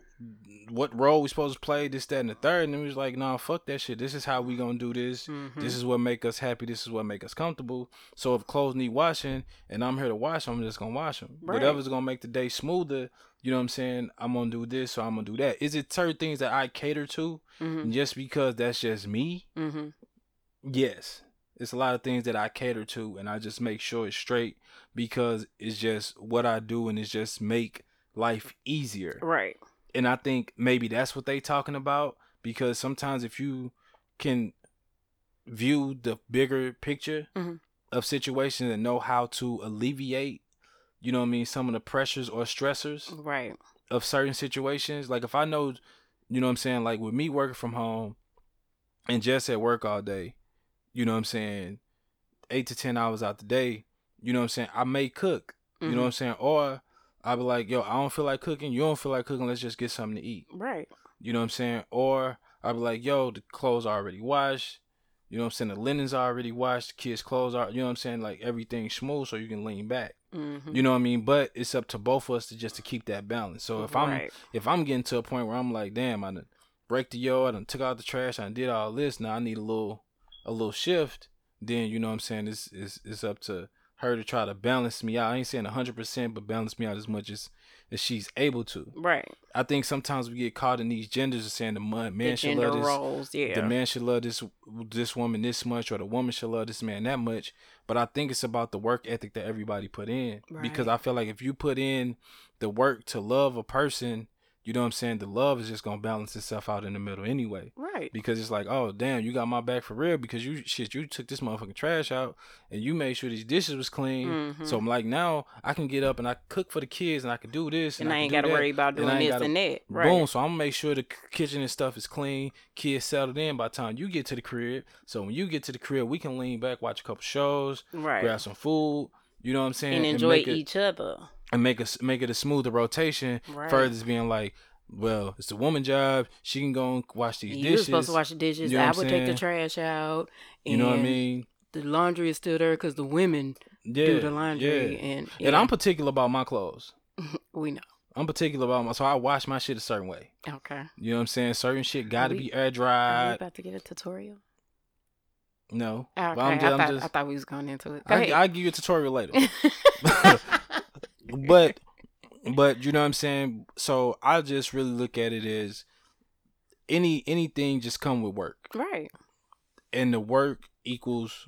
what role we supposed to play, this, that, and the third. And it was like, nah, fuck that shit. This is how we gonna do this. Mhm. This is what make us happy. This is what make us comfortable. So if clothes need washing and I'm here to wash them, I'm just gonna wash them. Right. Whatever's gonna make the day smoother, you know what I'm saying? I'm gonna do this or I'm gonna do that. Is it certain things that I cater to Mhm. just because that's just me? Mhm. Yes. It's a lot of things that I cater to and I just make sure it's straight because it's just what I do and it's just make life easier. Right. And I think maybe that's what they talking about because sometimes if you can view the bigger picture Mhm. of situations and know how to alleviate, you know what I mean, some of the pressures or stressors Right. of certain situations. Like if I know, you know what I'm saying, like with me working from home and just at work all day, you know what I'm saying, eight to ten hours out the day, you know what I'm saying, I may cook. You know what I'm saying? Or I'll be like, yo, I don't feel like cooking, you don't feel like cooking, let's just get something to eat. Right. You know what I'm saying? Or I'll be like, yo, the clothes are already washed. You know what I'm saying? The linens are already washed, the kids' clothes are you know what I'm saying, like everything's smooth so you can lean back. Mhm. You know what I mean? But it's up to both of us to just to keep that balance. So if I'm if I'm getting to a point where I'm like, damn, I done break the yard, I done took out the trash, I did all this. Now I need a little a little shift. Then you know what I'm saying? It's it's it's up to her to try to balance me out. I ain't saying hundred percent, but balance me out as much as as she's able to. Right. I think sometimes we get caught in these genders of saying the man, man the should love this roles. Yeah. the man should love this this woman this much or the woman should love this man that much but i think it's about the work ethic that everybody put in because i feel like if you put in the work to love a person you know what i'm saying the love is just gonna balance itself out in the middle anyway right. because it's like oh damn you got my back for real because you shit you took this motherfucking trash out and you made sure these dishes was clean Mhm. so i'm like now i can get up and i cook for the kids and i can do this and, and I can ain't got to that. worry about doing I ain't this gotta- and that. Right. Boom. So I'm gonna make sure the kitchen and stuff is clean, kids settled in by the time you get to the crib. So when you get to the crib, we can lean back, watch a couple shows, Right. grab some food. You know what I'm saying? and enjoy it, each other. And make us make it a smoother rotation. Right. Further being like, well, it's a woman job. She can go and wash these dishes. You're supposed to wash the dishes. You know I would I'm take the trash out. You know what I mean? The laundry is still there because the women Yeah. do the laundry, yeah. and And I'm particular about my clothes. we know. I'm particular about my so I wash my shit a certain way. Okay. You know what I'm saying? Certain shit got to be air Are dried. about to get a tutorial? No, Okay. I, just, I'm thought, just I thought we was going into it. Go I. I'll give you a tutorial later. but but you know what I'm saying? So I just really look at it as any anything just come with work, Right. and the work equals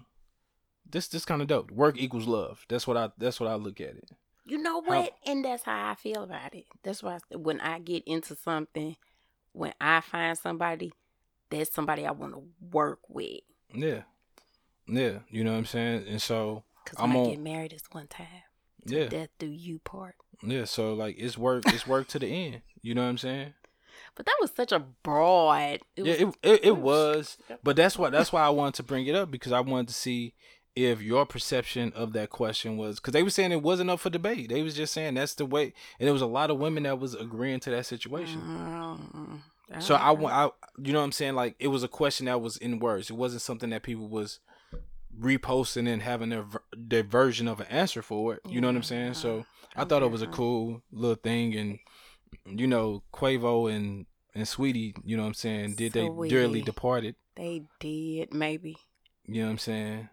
this. This kind of dope. Work equals love. That's what I. That's what I look at it. You know How- what? And that's how I feel about it. That's why I when I get into something, when I find somebody, that's somebody I want to work with. Yeah, yeah. You know what I'm saying? And so Because I'm when I on- get married, it's one time. Yeah, Death do you part. yeah. So like it's work. It's work to the end. You know what I'm saying? But that was such a broad. It yeah, was, it, it it was, but that's why that's why I wanted to bring it up because I wanted to see if your perception of that question was because they were saying it wasn't up for debate. They was just saying that's the way, and there was a lot of women that was agreeing to that situation. Mm, So I want, I you know what I'm saying? Like it was a question that was in words. It wasn't something that people was reposting and having their their version of an answer for it. You know what I'm mm-hmm. saying? So I thought it was a cool little thing, and you know Quavo and and Saweetie, you know what I'm saying? Did they dearly departed? They did, maybe. You know what I'm saying?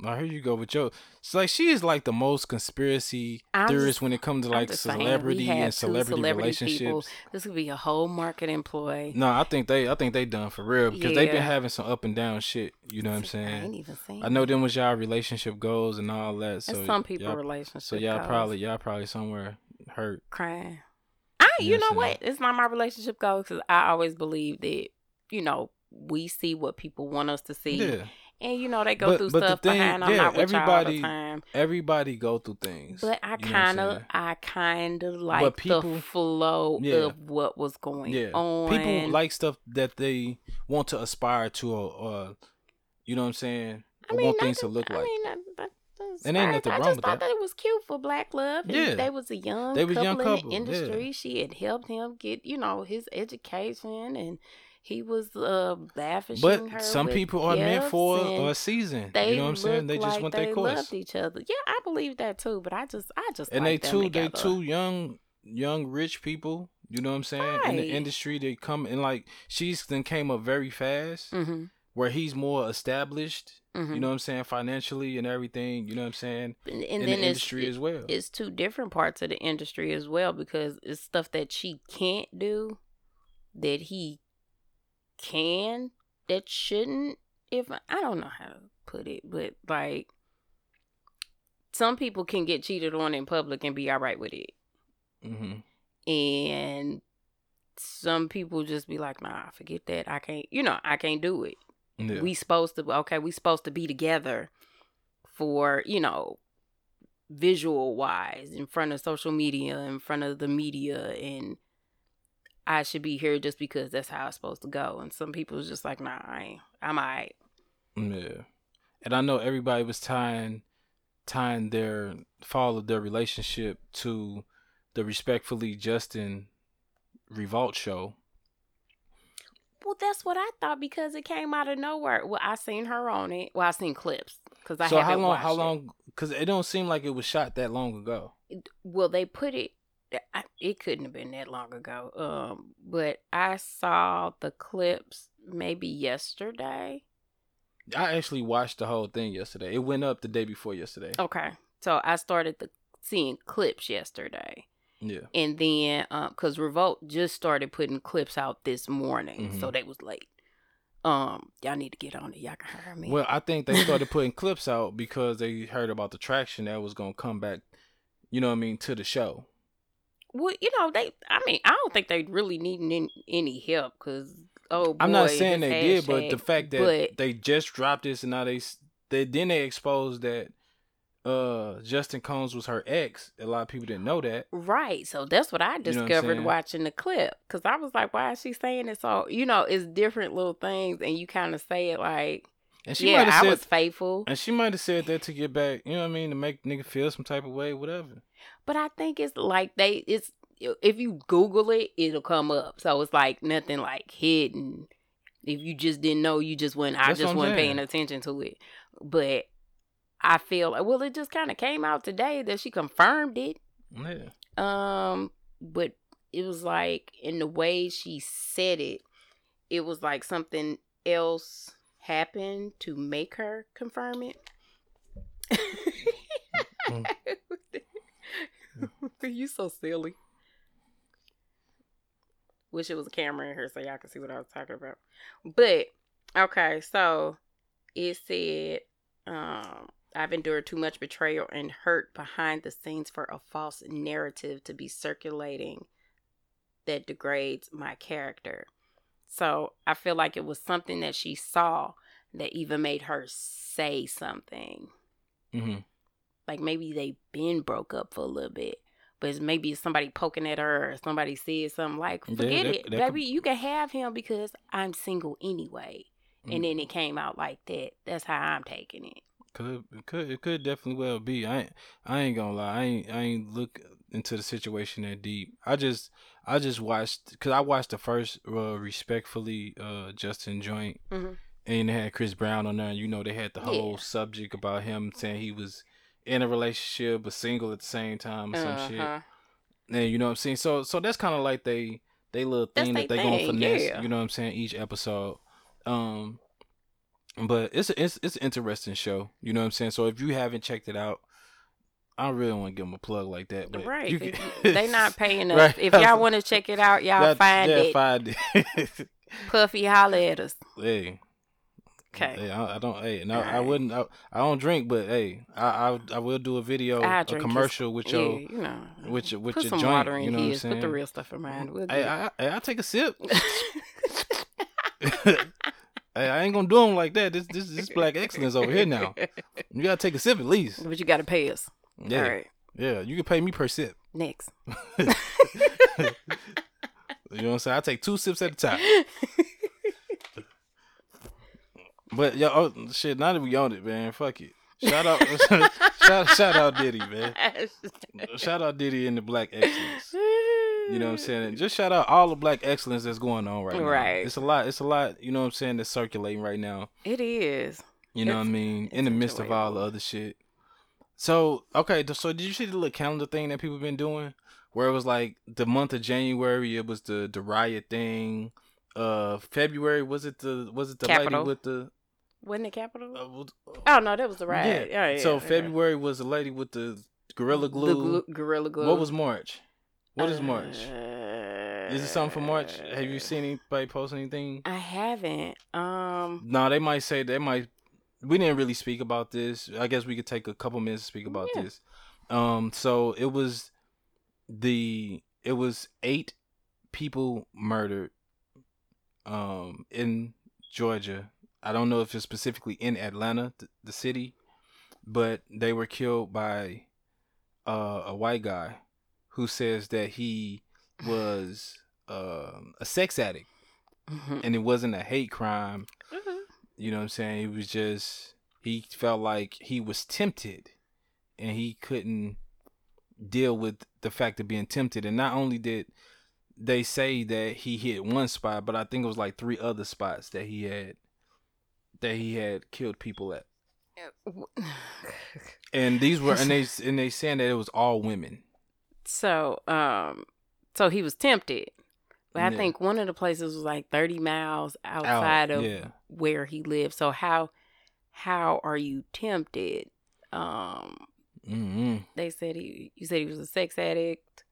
Now here you go with Joe. It's like she is like the most conspiracy I'm theorist just- when it comes to like saying, celebrity and celebrity, celebrity relationships. people. This could be a whole market employee. No, I think they I think they done for real because they've been having some up and down shit. You know what I'm See, I ain't saying? even seen I know them was y'all relationship goals and all that. That's So some people relationship. so y'all goals. probably y'all probably somewhere hurt. crying. I, you Yeah, know so- what? It's not my relationship goal because I always believe that you know we see what people want us to see, Yeah, and you know they go But- through but the stuff thing- behind. I'm yeah, not with y'all all the everybody- time, everybody go through things. but I You know what I'm kind of. I kind of like people- the flow Yeah. of what was going yeah, on. people like stuff that they want to aspire to, or, or you know what I'm saying, I mean, want things to that- look I like. mean, that's And ain't nothing I wrong just with thought that. that. it was cute for Black Love. And Yeah. they was a young They was couple young in couple, the yeah. industry. She had helped him get, you know, his education, and he was uh lavishing But some people are meant for a season. They You know what I'm saying? They just like want they their course. loved each other. Yeah, I believe that too. But I just, I just and they two they two young young rich people you know what i'm saying in the industry they come and like she's then came up very fast Mm-hmm. where he's more established Mm-hmm. you know what i'm saying financially and everything you know what i'm saying and, and in then the industry as well it's two different parts of the industry as well because it's stuff that she can't do that he can that shouldn't if I don't know how to put it but like some people can get cheated on in public and be all right with it. Hmm and some people just be like nah forget that. I can't you know I can't do it. Yeah. We supposed to okay we supposed to be together for you know visual wise in front of social media in front of the media and i should be here just because that's how it's supposed to go. And some people is just like nah I ain't, i'm all right. Yeah. And i know everybody was tying tying their fall of their relationship to the respectfully justin revolt show. Well that's what i thought because it came out of nowhere. Well i seen her on it. Well i seen clips because i so haven't how long watched how long because it don't seem like it was shot that long ago. Well they put it it couldn't have been that long ago um but i saw the clips maybe yesterday I actually watched the whole thing yesterday. It went up the day before yesterday. okay so i started the seeing clips yesterday Yeah. and then because revolt just started putting clips out this morning Mhm. so they was late um y'all need to get on it y'all can hire me Well, I think they started putting clips out because they heard about the traction that was gonna come back. You know what I mean to the show. Well you know they i mean i don't think they really needing any, any help because oh I'm not saying they did, but the fact that but- they just dropped this and now they they then they exposed that uh Justin Combs was her ex. A lot of people didn't know that. Right. So that's what I know what discovered watching the clip. Because I was like, why is she saying it? So, you know, it's different little things. And you kind of say it like, And she yeah, might have I said was faithful. and she might have said that to get back, you know what I mean, to make nigga feel some type of way, whatever. But I think it's like they, it's, if you Google it, it'll come up. So it's like nothing like hidden. If you just didn't know, you just wouldn't, I That's what just wasn't paying attention to it. But I feel like, well, it just kind of came out today that she confirmed it. Yeah. Um, but it was like in the way she said it, it was like something else happened to make her confirm it. Mm. you so silly. Wish it was a camera in here so y'all can see what I was talking about. But okay, so it said, um, I've endured too much betrayal and hurt behind the scenes for a false narrative to be circulating that degrades my character. So I feel like it was something that she saw that even made her say something. hmm Like maybe they been broke up for a little bit. But it's maybe it's somebody poking at her or somebody said something like, Yeah, forget that- it. that could- Baby, you can have him because I'm single anyway. Mm. And then it came out like that. That's how I'm taking it. Could it could it could definitely well be. I ain't, I ain't gonna lie. I ain't I ain't look into the situation that deep. I just I just watched because I watched the first uh, respectfully uh Justin joint Mhm. and they had Chris Brown on there. And you know they had the whole Yeah. subject about him saying he was in a relationship but single at the same time or some shit. Uh-huh. And you know what I'm saying? So so that's kind of like they they little thing they that they gonna thing, finesse. yeah. You know what I'm saying? Each episode. Um, but it's a, it's it's an interesting show. You know what I'm saying? So if you haven't checked it out, I really want to give them a plug like that. But Right. you can- they not paying us. Right. If y'all want to check it out, y'all That- find yeah, it. Find it. Puffy holler at us. hey. Okay. Hey, I, I don't. Hey, no, I Alright. wouldn't. I, I don't drink, but hey, I I, I will do a video, I a commercial with your, yeah, you know. with your, with Put your some joint. water in you know what I'm his. Put the real stuff in mine. We'll Hey, I, I, I take a sip. hey, I ain't gonna do them like that. This this this black excellence over here now. You gotta take a sip at least. But you got to pay us. Yeah, right. yeah. You can pay me per sip. Next. You know what I'm saying? I take two sips at a time. But yo, oh, shit. Now that we on it, man, fuck it. Shout out, shout, shout out Diddy, man. Shout out Diddy and the Black Excellence. You know what I'm saying? Just shout out all the Black Excellence that's going on right now. Right. It's a lot. It's a lot. You know what I'm saying? That's circulating right now. It is. You know what I mean? In the it's midst of all the other shit. So okay, so did you see the little calendar thing that people been doing, where it was like the month of January, it was the the riot thing. Uh, February was it the was it the Capitol. lady with the Wasn't it capital? uh, was- oh no, that was the ride. Yeah. yeah, so yeah. February was the lady with the gorilla glue. The glu- gorilla glue. What was March? What is March? Uh, Is it something for March? Have you seen anybody post anything? I haven't. Um. No, they might say they might. We didn't really speak about this. I guess we could take a couple minutes to speak about Yeah. this. Um, so it was the it was eight people murdered. Um, in Georgia. I don't know if it's specifically in Atlanta, th- the city, but they were killed by uh, a white guy who says that he was um a sex addict mhm. and it wasn't a hate crime. Mhm. You know what I'm saying? He was just he felt like he was tempted and he couldn't deal with the fact of being tempted. And not only did they say that he hit one spot, but I think it was like three other spots that he had that he had killed people at. And these were and they and they saying that it was all women. so, um, so he was tempted. But I think one of the places was like thirty miles Out, outside of yeah. where he lived. So how how are you tempted? Um, hmm they said he you said he was a sex addict.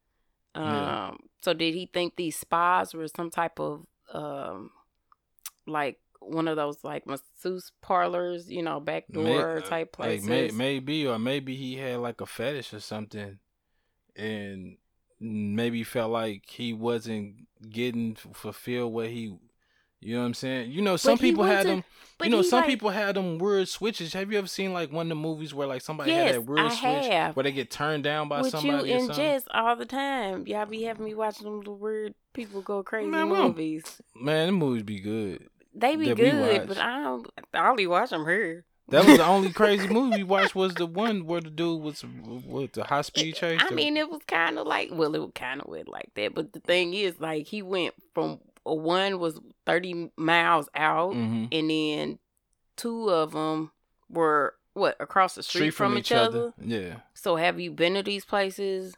Um, Yeah. so did he think these spas were some type of um, like one of those like masseuse parlors, you know, backdoor uh, May- type Like places? may, maybe or maybe he had like a fetish or something, and maybe felt like he wasn't getting fulfilled what he, you know what I'm saying? You know, some people had wasn't- them. You know, some like- people had them weird switches. Have you ever seen like one of the movies where like somebody Yes, had that weird I switch have. where they get turned down by with you somebody and? Jess all the time. Y'all be having me watching them little weird people go crazy Man, movies. Man, the movies be good. They be good, but I don't. I only watch them here. That was the only crazy movie we watched was the one where the dude was with the high speed chase. I mean, it was kind of like, well, it was kind of weird like that. But the thing is, like, he went from uh, one was thirty miles out, Mhm. and then two of them were what across the street, from, each other. Yeah. So, have you been to these places?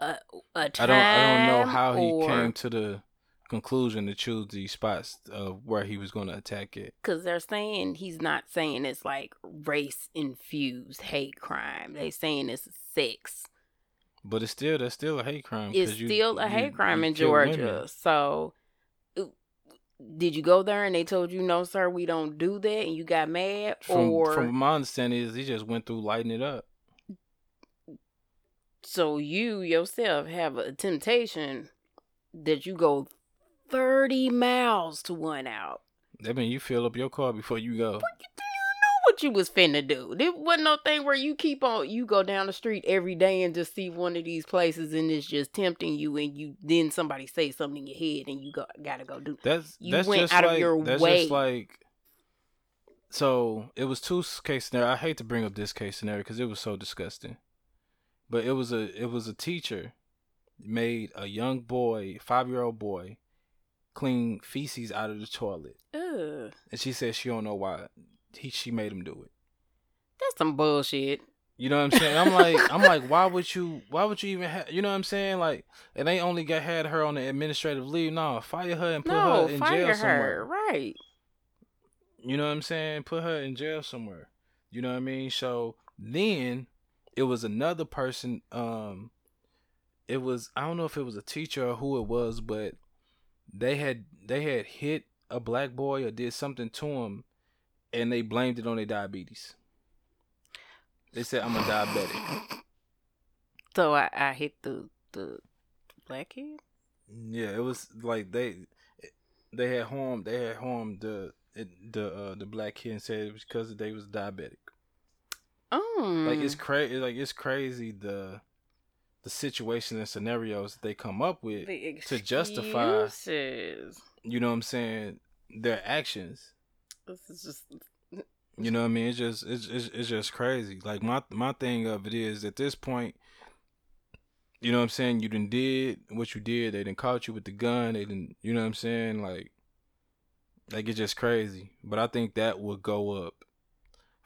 A, a I time, don't I don't know how he came to the conclusion to choose these spots of where he was going to attack it. because they're saying he's not saying it's like race infused hate crime. They saying it's sex. But it's still that's still a hate crime. It's you- still a you- hate crime you in kill women. Georgia. So, uh, did you go there and they told you no, sir, we don't do that, and you got mad, From or from my understanding is he just went through lighting it up. so you yourself have a temptation that you go thirty miles to one out? That mean you fill up your car before you go. But you didn't know what you was finna do. There wasn't no thing where you keep on you go down the street every day and just see one of these places and it's just tempting you and you then somebody say something in your head and you go gotta go do That's You that's went just out of like your that's way. just like. So it was two case scenario. I hate to bring up this case scenario because it was so disgusting, but it was a it was a teacher made a young boy, five year old boy, clean feces out of the toilet, Ugh. and she said she don't know why he she made him do it. That's some bullshit. You know what I'm saying? I'm like, I'm like, why would you? Why would you even have? You know what I'm saying? Like, and they only got had her on the administrative leave. No, fire her and put no, her in fire jail her. somewhere. Right. You know what I'm saying? Put her in jail somewhere. You know what I mean? So then it was another person. Um, it was I don't know if it was a teacher or who it was, but they had they had hit a black boy or did something to him, and they blamed it on their diabetes. They said I'm a diabetic. So I, I hit the the black kid. Yeah, it was like they they had harmed they had harmed the the uh, the black kid and said it was because they was diabetic. Oh, Like it's crazy. Like it's crazy the the situations and scenarios that they come up with. to justify- You know what I'm saying? Their actions. This is just You know what I mean? It's just it's it's, it's just crazy. Like my my thing of it is at this point. You know what I'm saying? You done did what you did. They done caught you with the gun. They didn't. You know what I'm saying? Like, like it's just crazy. But I think that would go up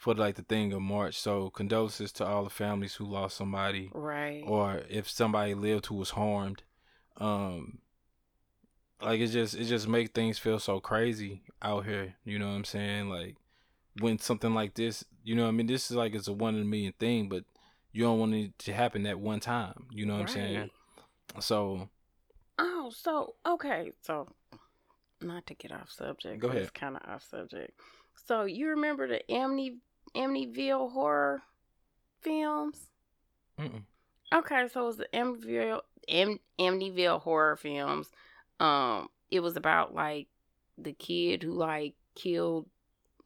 for like the thing of March. So condolences to all the families who lost somebody. right. or if somebody lived who was harmed um like it just it just make things feel so crazy out here you know what i'm saying like when something like this you know what i mean this is like it's a one in a million thing but you don't want it to happen at one time you know what i'm saying Right. so Oh, so okay, so not to get off subject. Go ahead. It's kind of off subject. So you remember the Amity Amityville horror films? mm-mm. Okay, so it was the Amityville Am, Amityville horror films. Um, it was about like the kid who like killed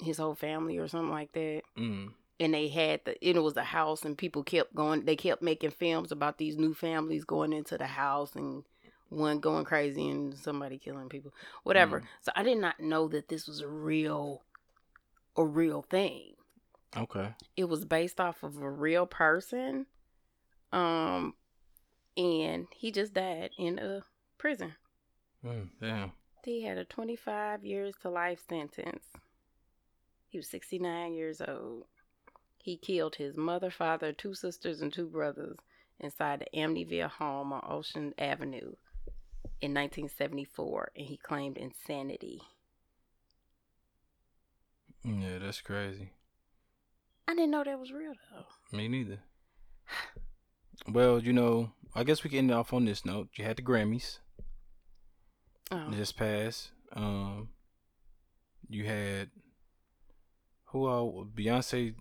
his whole family or something like that. mm. And they had the it was a house and people kept going they kept making films about these new families going into the house and one going crazy and somebody killing people. Whatever. Mm. So I did not know that this was a real a real thing okay. It was based off of a real person um and he just died in a prison. Mm, damn. He had a 25 years to life sentence. He was 69 years old. He killed his mother father two sisters and two brothers inside the amityville home on ocean avenue in 1974 and he claimed insanity. Yeah that's crazy i didn't know that was real though me neither well you know i guess we can end it off on this note you had the grammys oh. just passed. Um, you had who all? Beyonce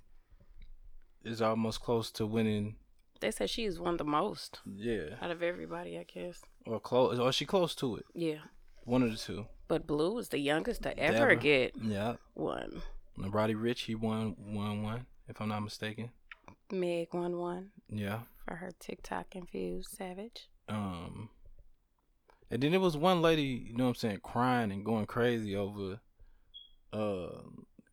is almost close to winning. they said she's won the most Yeah, out of everybody i guess or close, or she close to it. Yeah. One of the two. But Blue is the youngest to ever Ever. get Yeah, one. and Roddy Ricch he won won one if I'm not mistaken. Meg one one Yeah. for her TikTok infused savage. Um, and then there was one lady, you know what I'm saying, crying and going crazy over uh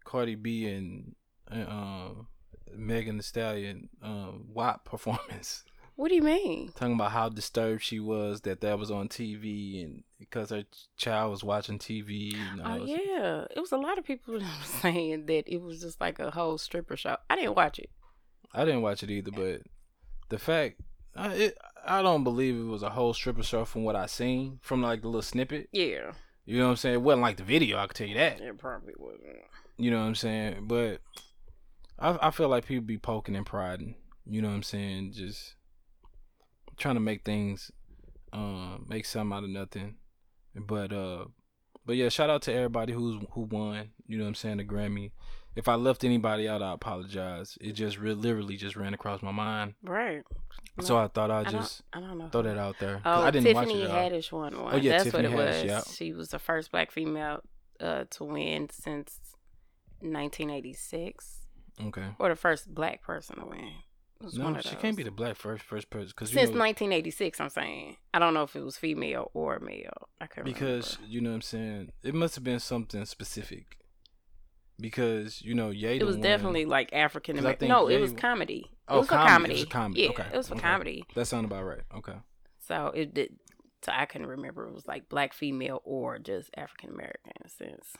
Cardi B and um Megan Thee Stallion um WAP performance. What do you mean? talking about how disturbed she was that that was on TV and because her child was watching TV. And Oh this- yeah, it was a lot of people that were saying that it was just like a whole stripper show. I didn't watch it. I didn't watch it either, but the fact I it, I don't believe it was a whole stripper show from what I seen from like the little snippet. Yeah, You know what I'm saying? It wasn't like the video. I can tell you that. it probably wasn't. You know what I'm saying? But I I feel like people be poking and prodding. You know what I'm saying? Just trying to make things, uh, make something out of nothing. But uh, but yeah, shout out to everybody who's who won. You know what I'm saying? The Grammy. If I left anybody out, I apologize. It just re- literally just ran across my mind, Right. so I thought I'd I just I don't know. throw that out there. Oh, I didn't watch Tiffany it. all. Haddish won one. Oh, yeah, That's Tiffany what it Haddish, was. yeah. She was the first black female uh, to win since 1986, Okay. or the first black person to win. It was one No, she can't be the black first first person because since you know, 1986. I'm saying I don't know if it was female or male. I can't because remember. you know what I'm saying. It must have been something specific. Because you know, Ye. it was definitely like African American. No, it was comedy. It Oh, was for comedy. comedy. It was a comedy. Yeah, Okay. it was for Okay. comedy. that sounded about right. Okay. So it did. So I couldn't remember it was like black female or just African American since,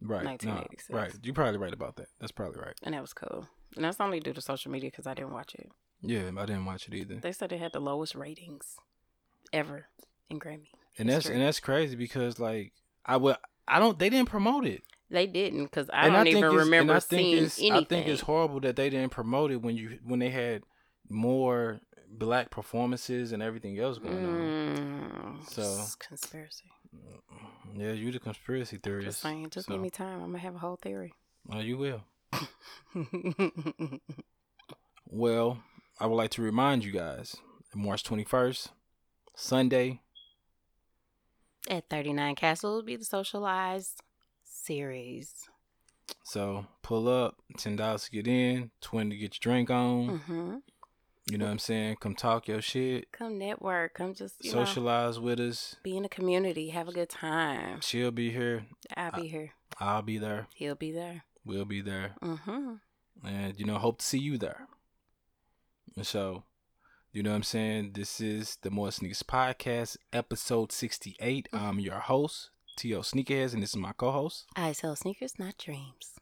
Right. no, 1986. right. You're probably right about that. That's probably right. and that was cool. And that's only due to social media because I didn't watch it. Yeah, I didn't watch it either. They said it had the lowest ratings ever in Grammy. And that's and that's crazy because like I would I don't they didn't promote it. They didn't because I and don't think even remember I think seeing anything. I think it's horrible that they didn't promote it when you when they had more black performances and everything else going on. Mm, So- conspiracy. Yeah, you the conspiracy Just theorist. saying, just so- give me time. I'm gonna have a whole theory. Oh, you will. Well, I would like to remind you guys, March 21st, Sunday. At 39 Castle will be the socialized series. So pull up, ten dollars to get in, twenty to get your drink on. hmm You know what I'm saying? Come talk your shit, Come network. Come just you know, socialize with us. be in the community. Have a good time. She'll be here. I'll be here. I'll be there. He'll be there. We'll be there. Mm-hmm. And you know, hope to see you there. And so, you know what I'm saying? This is the More Sneakers Podcast, episode 68. I'm your host, T.O. Sneakerheads, and this is my co-host. I sell sneakers, not dreams.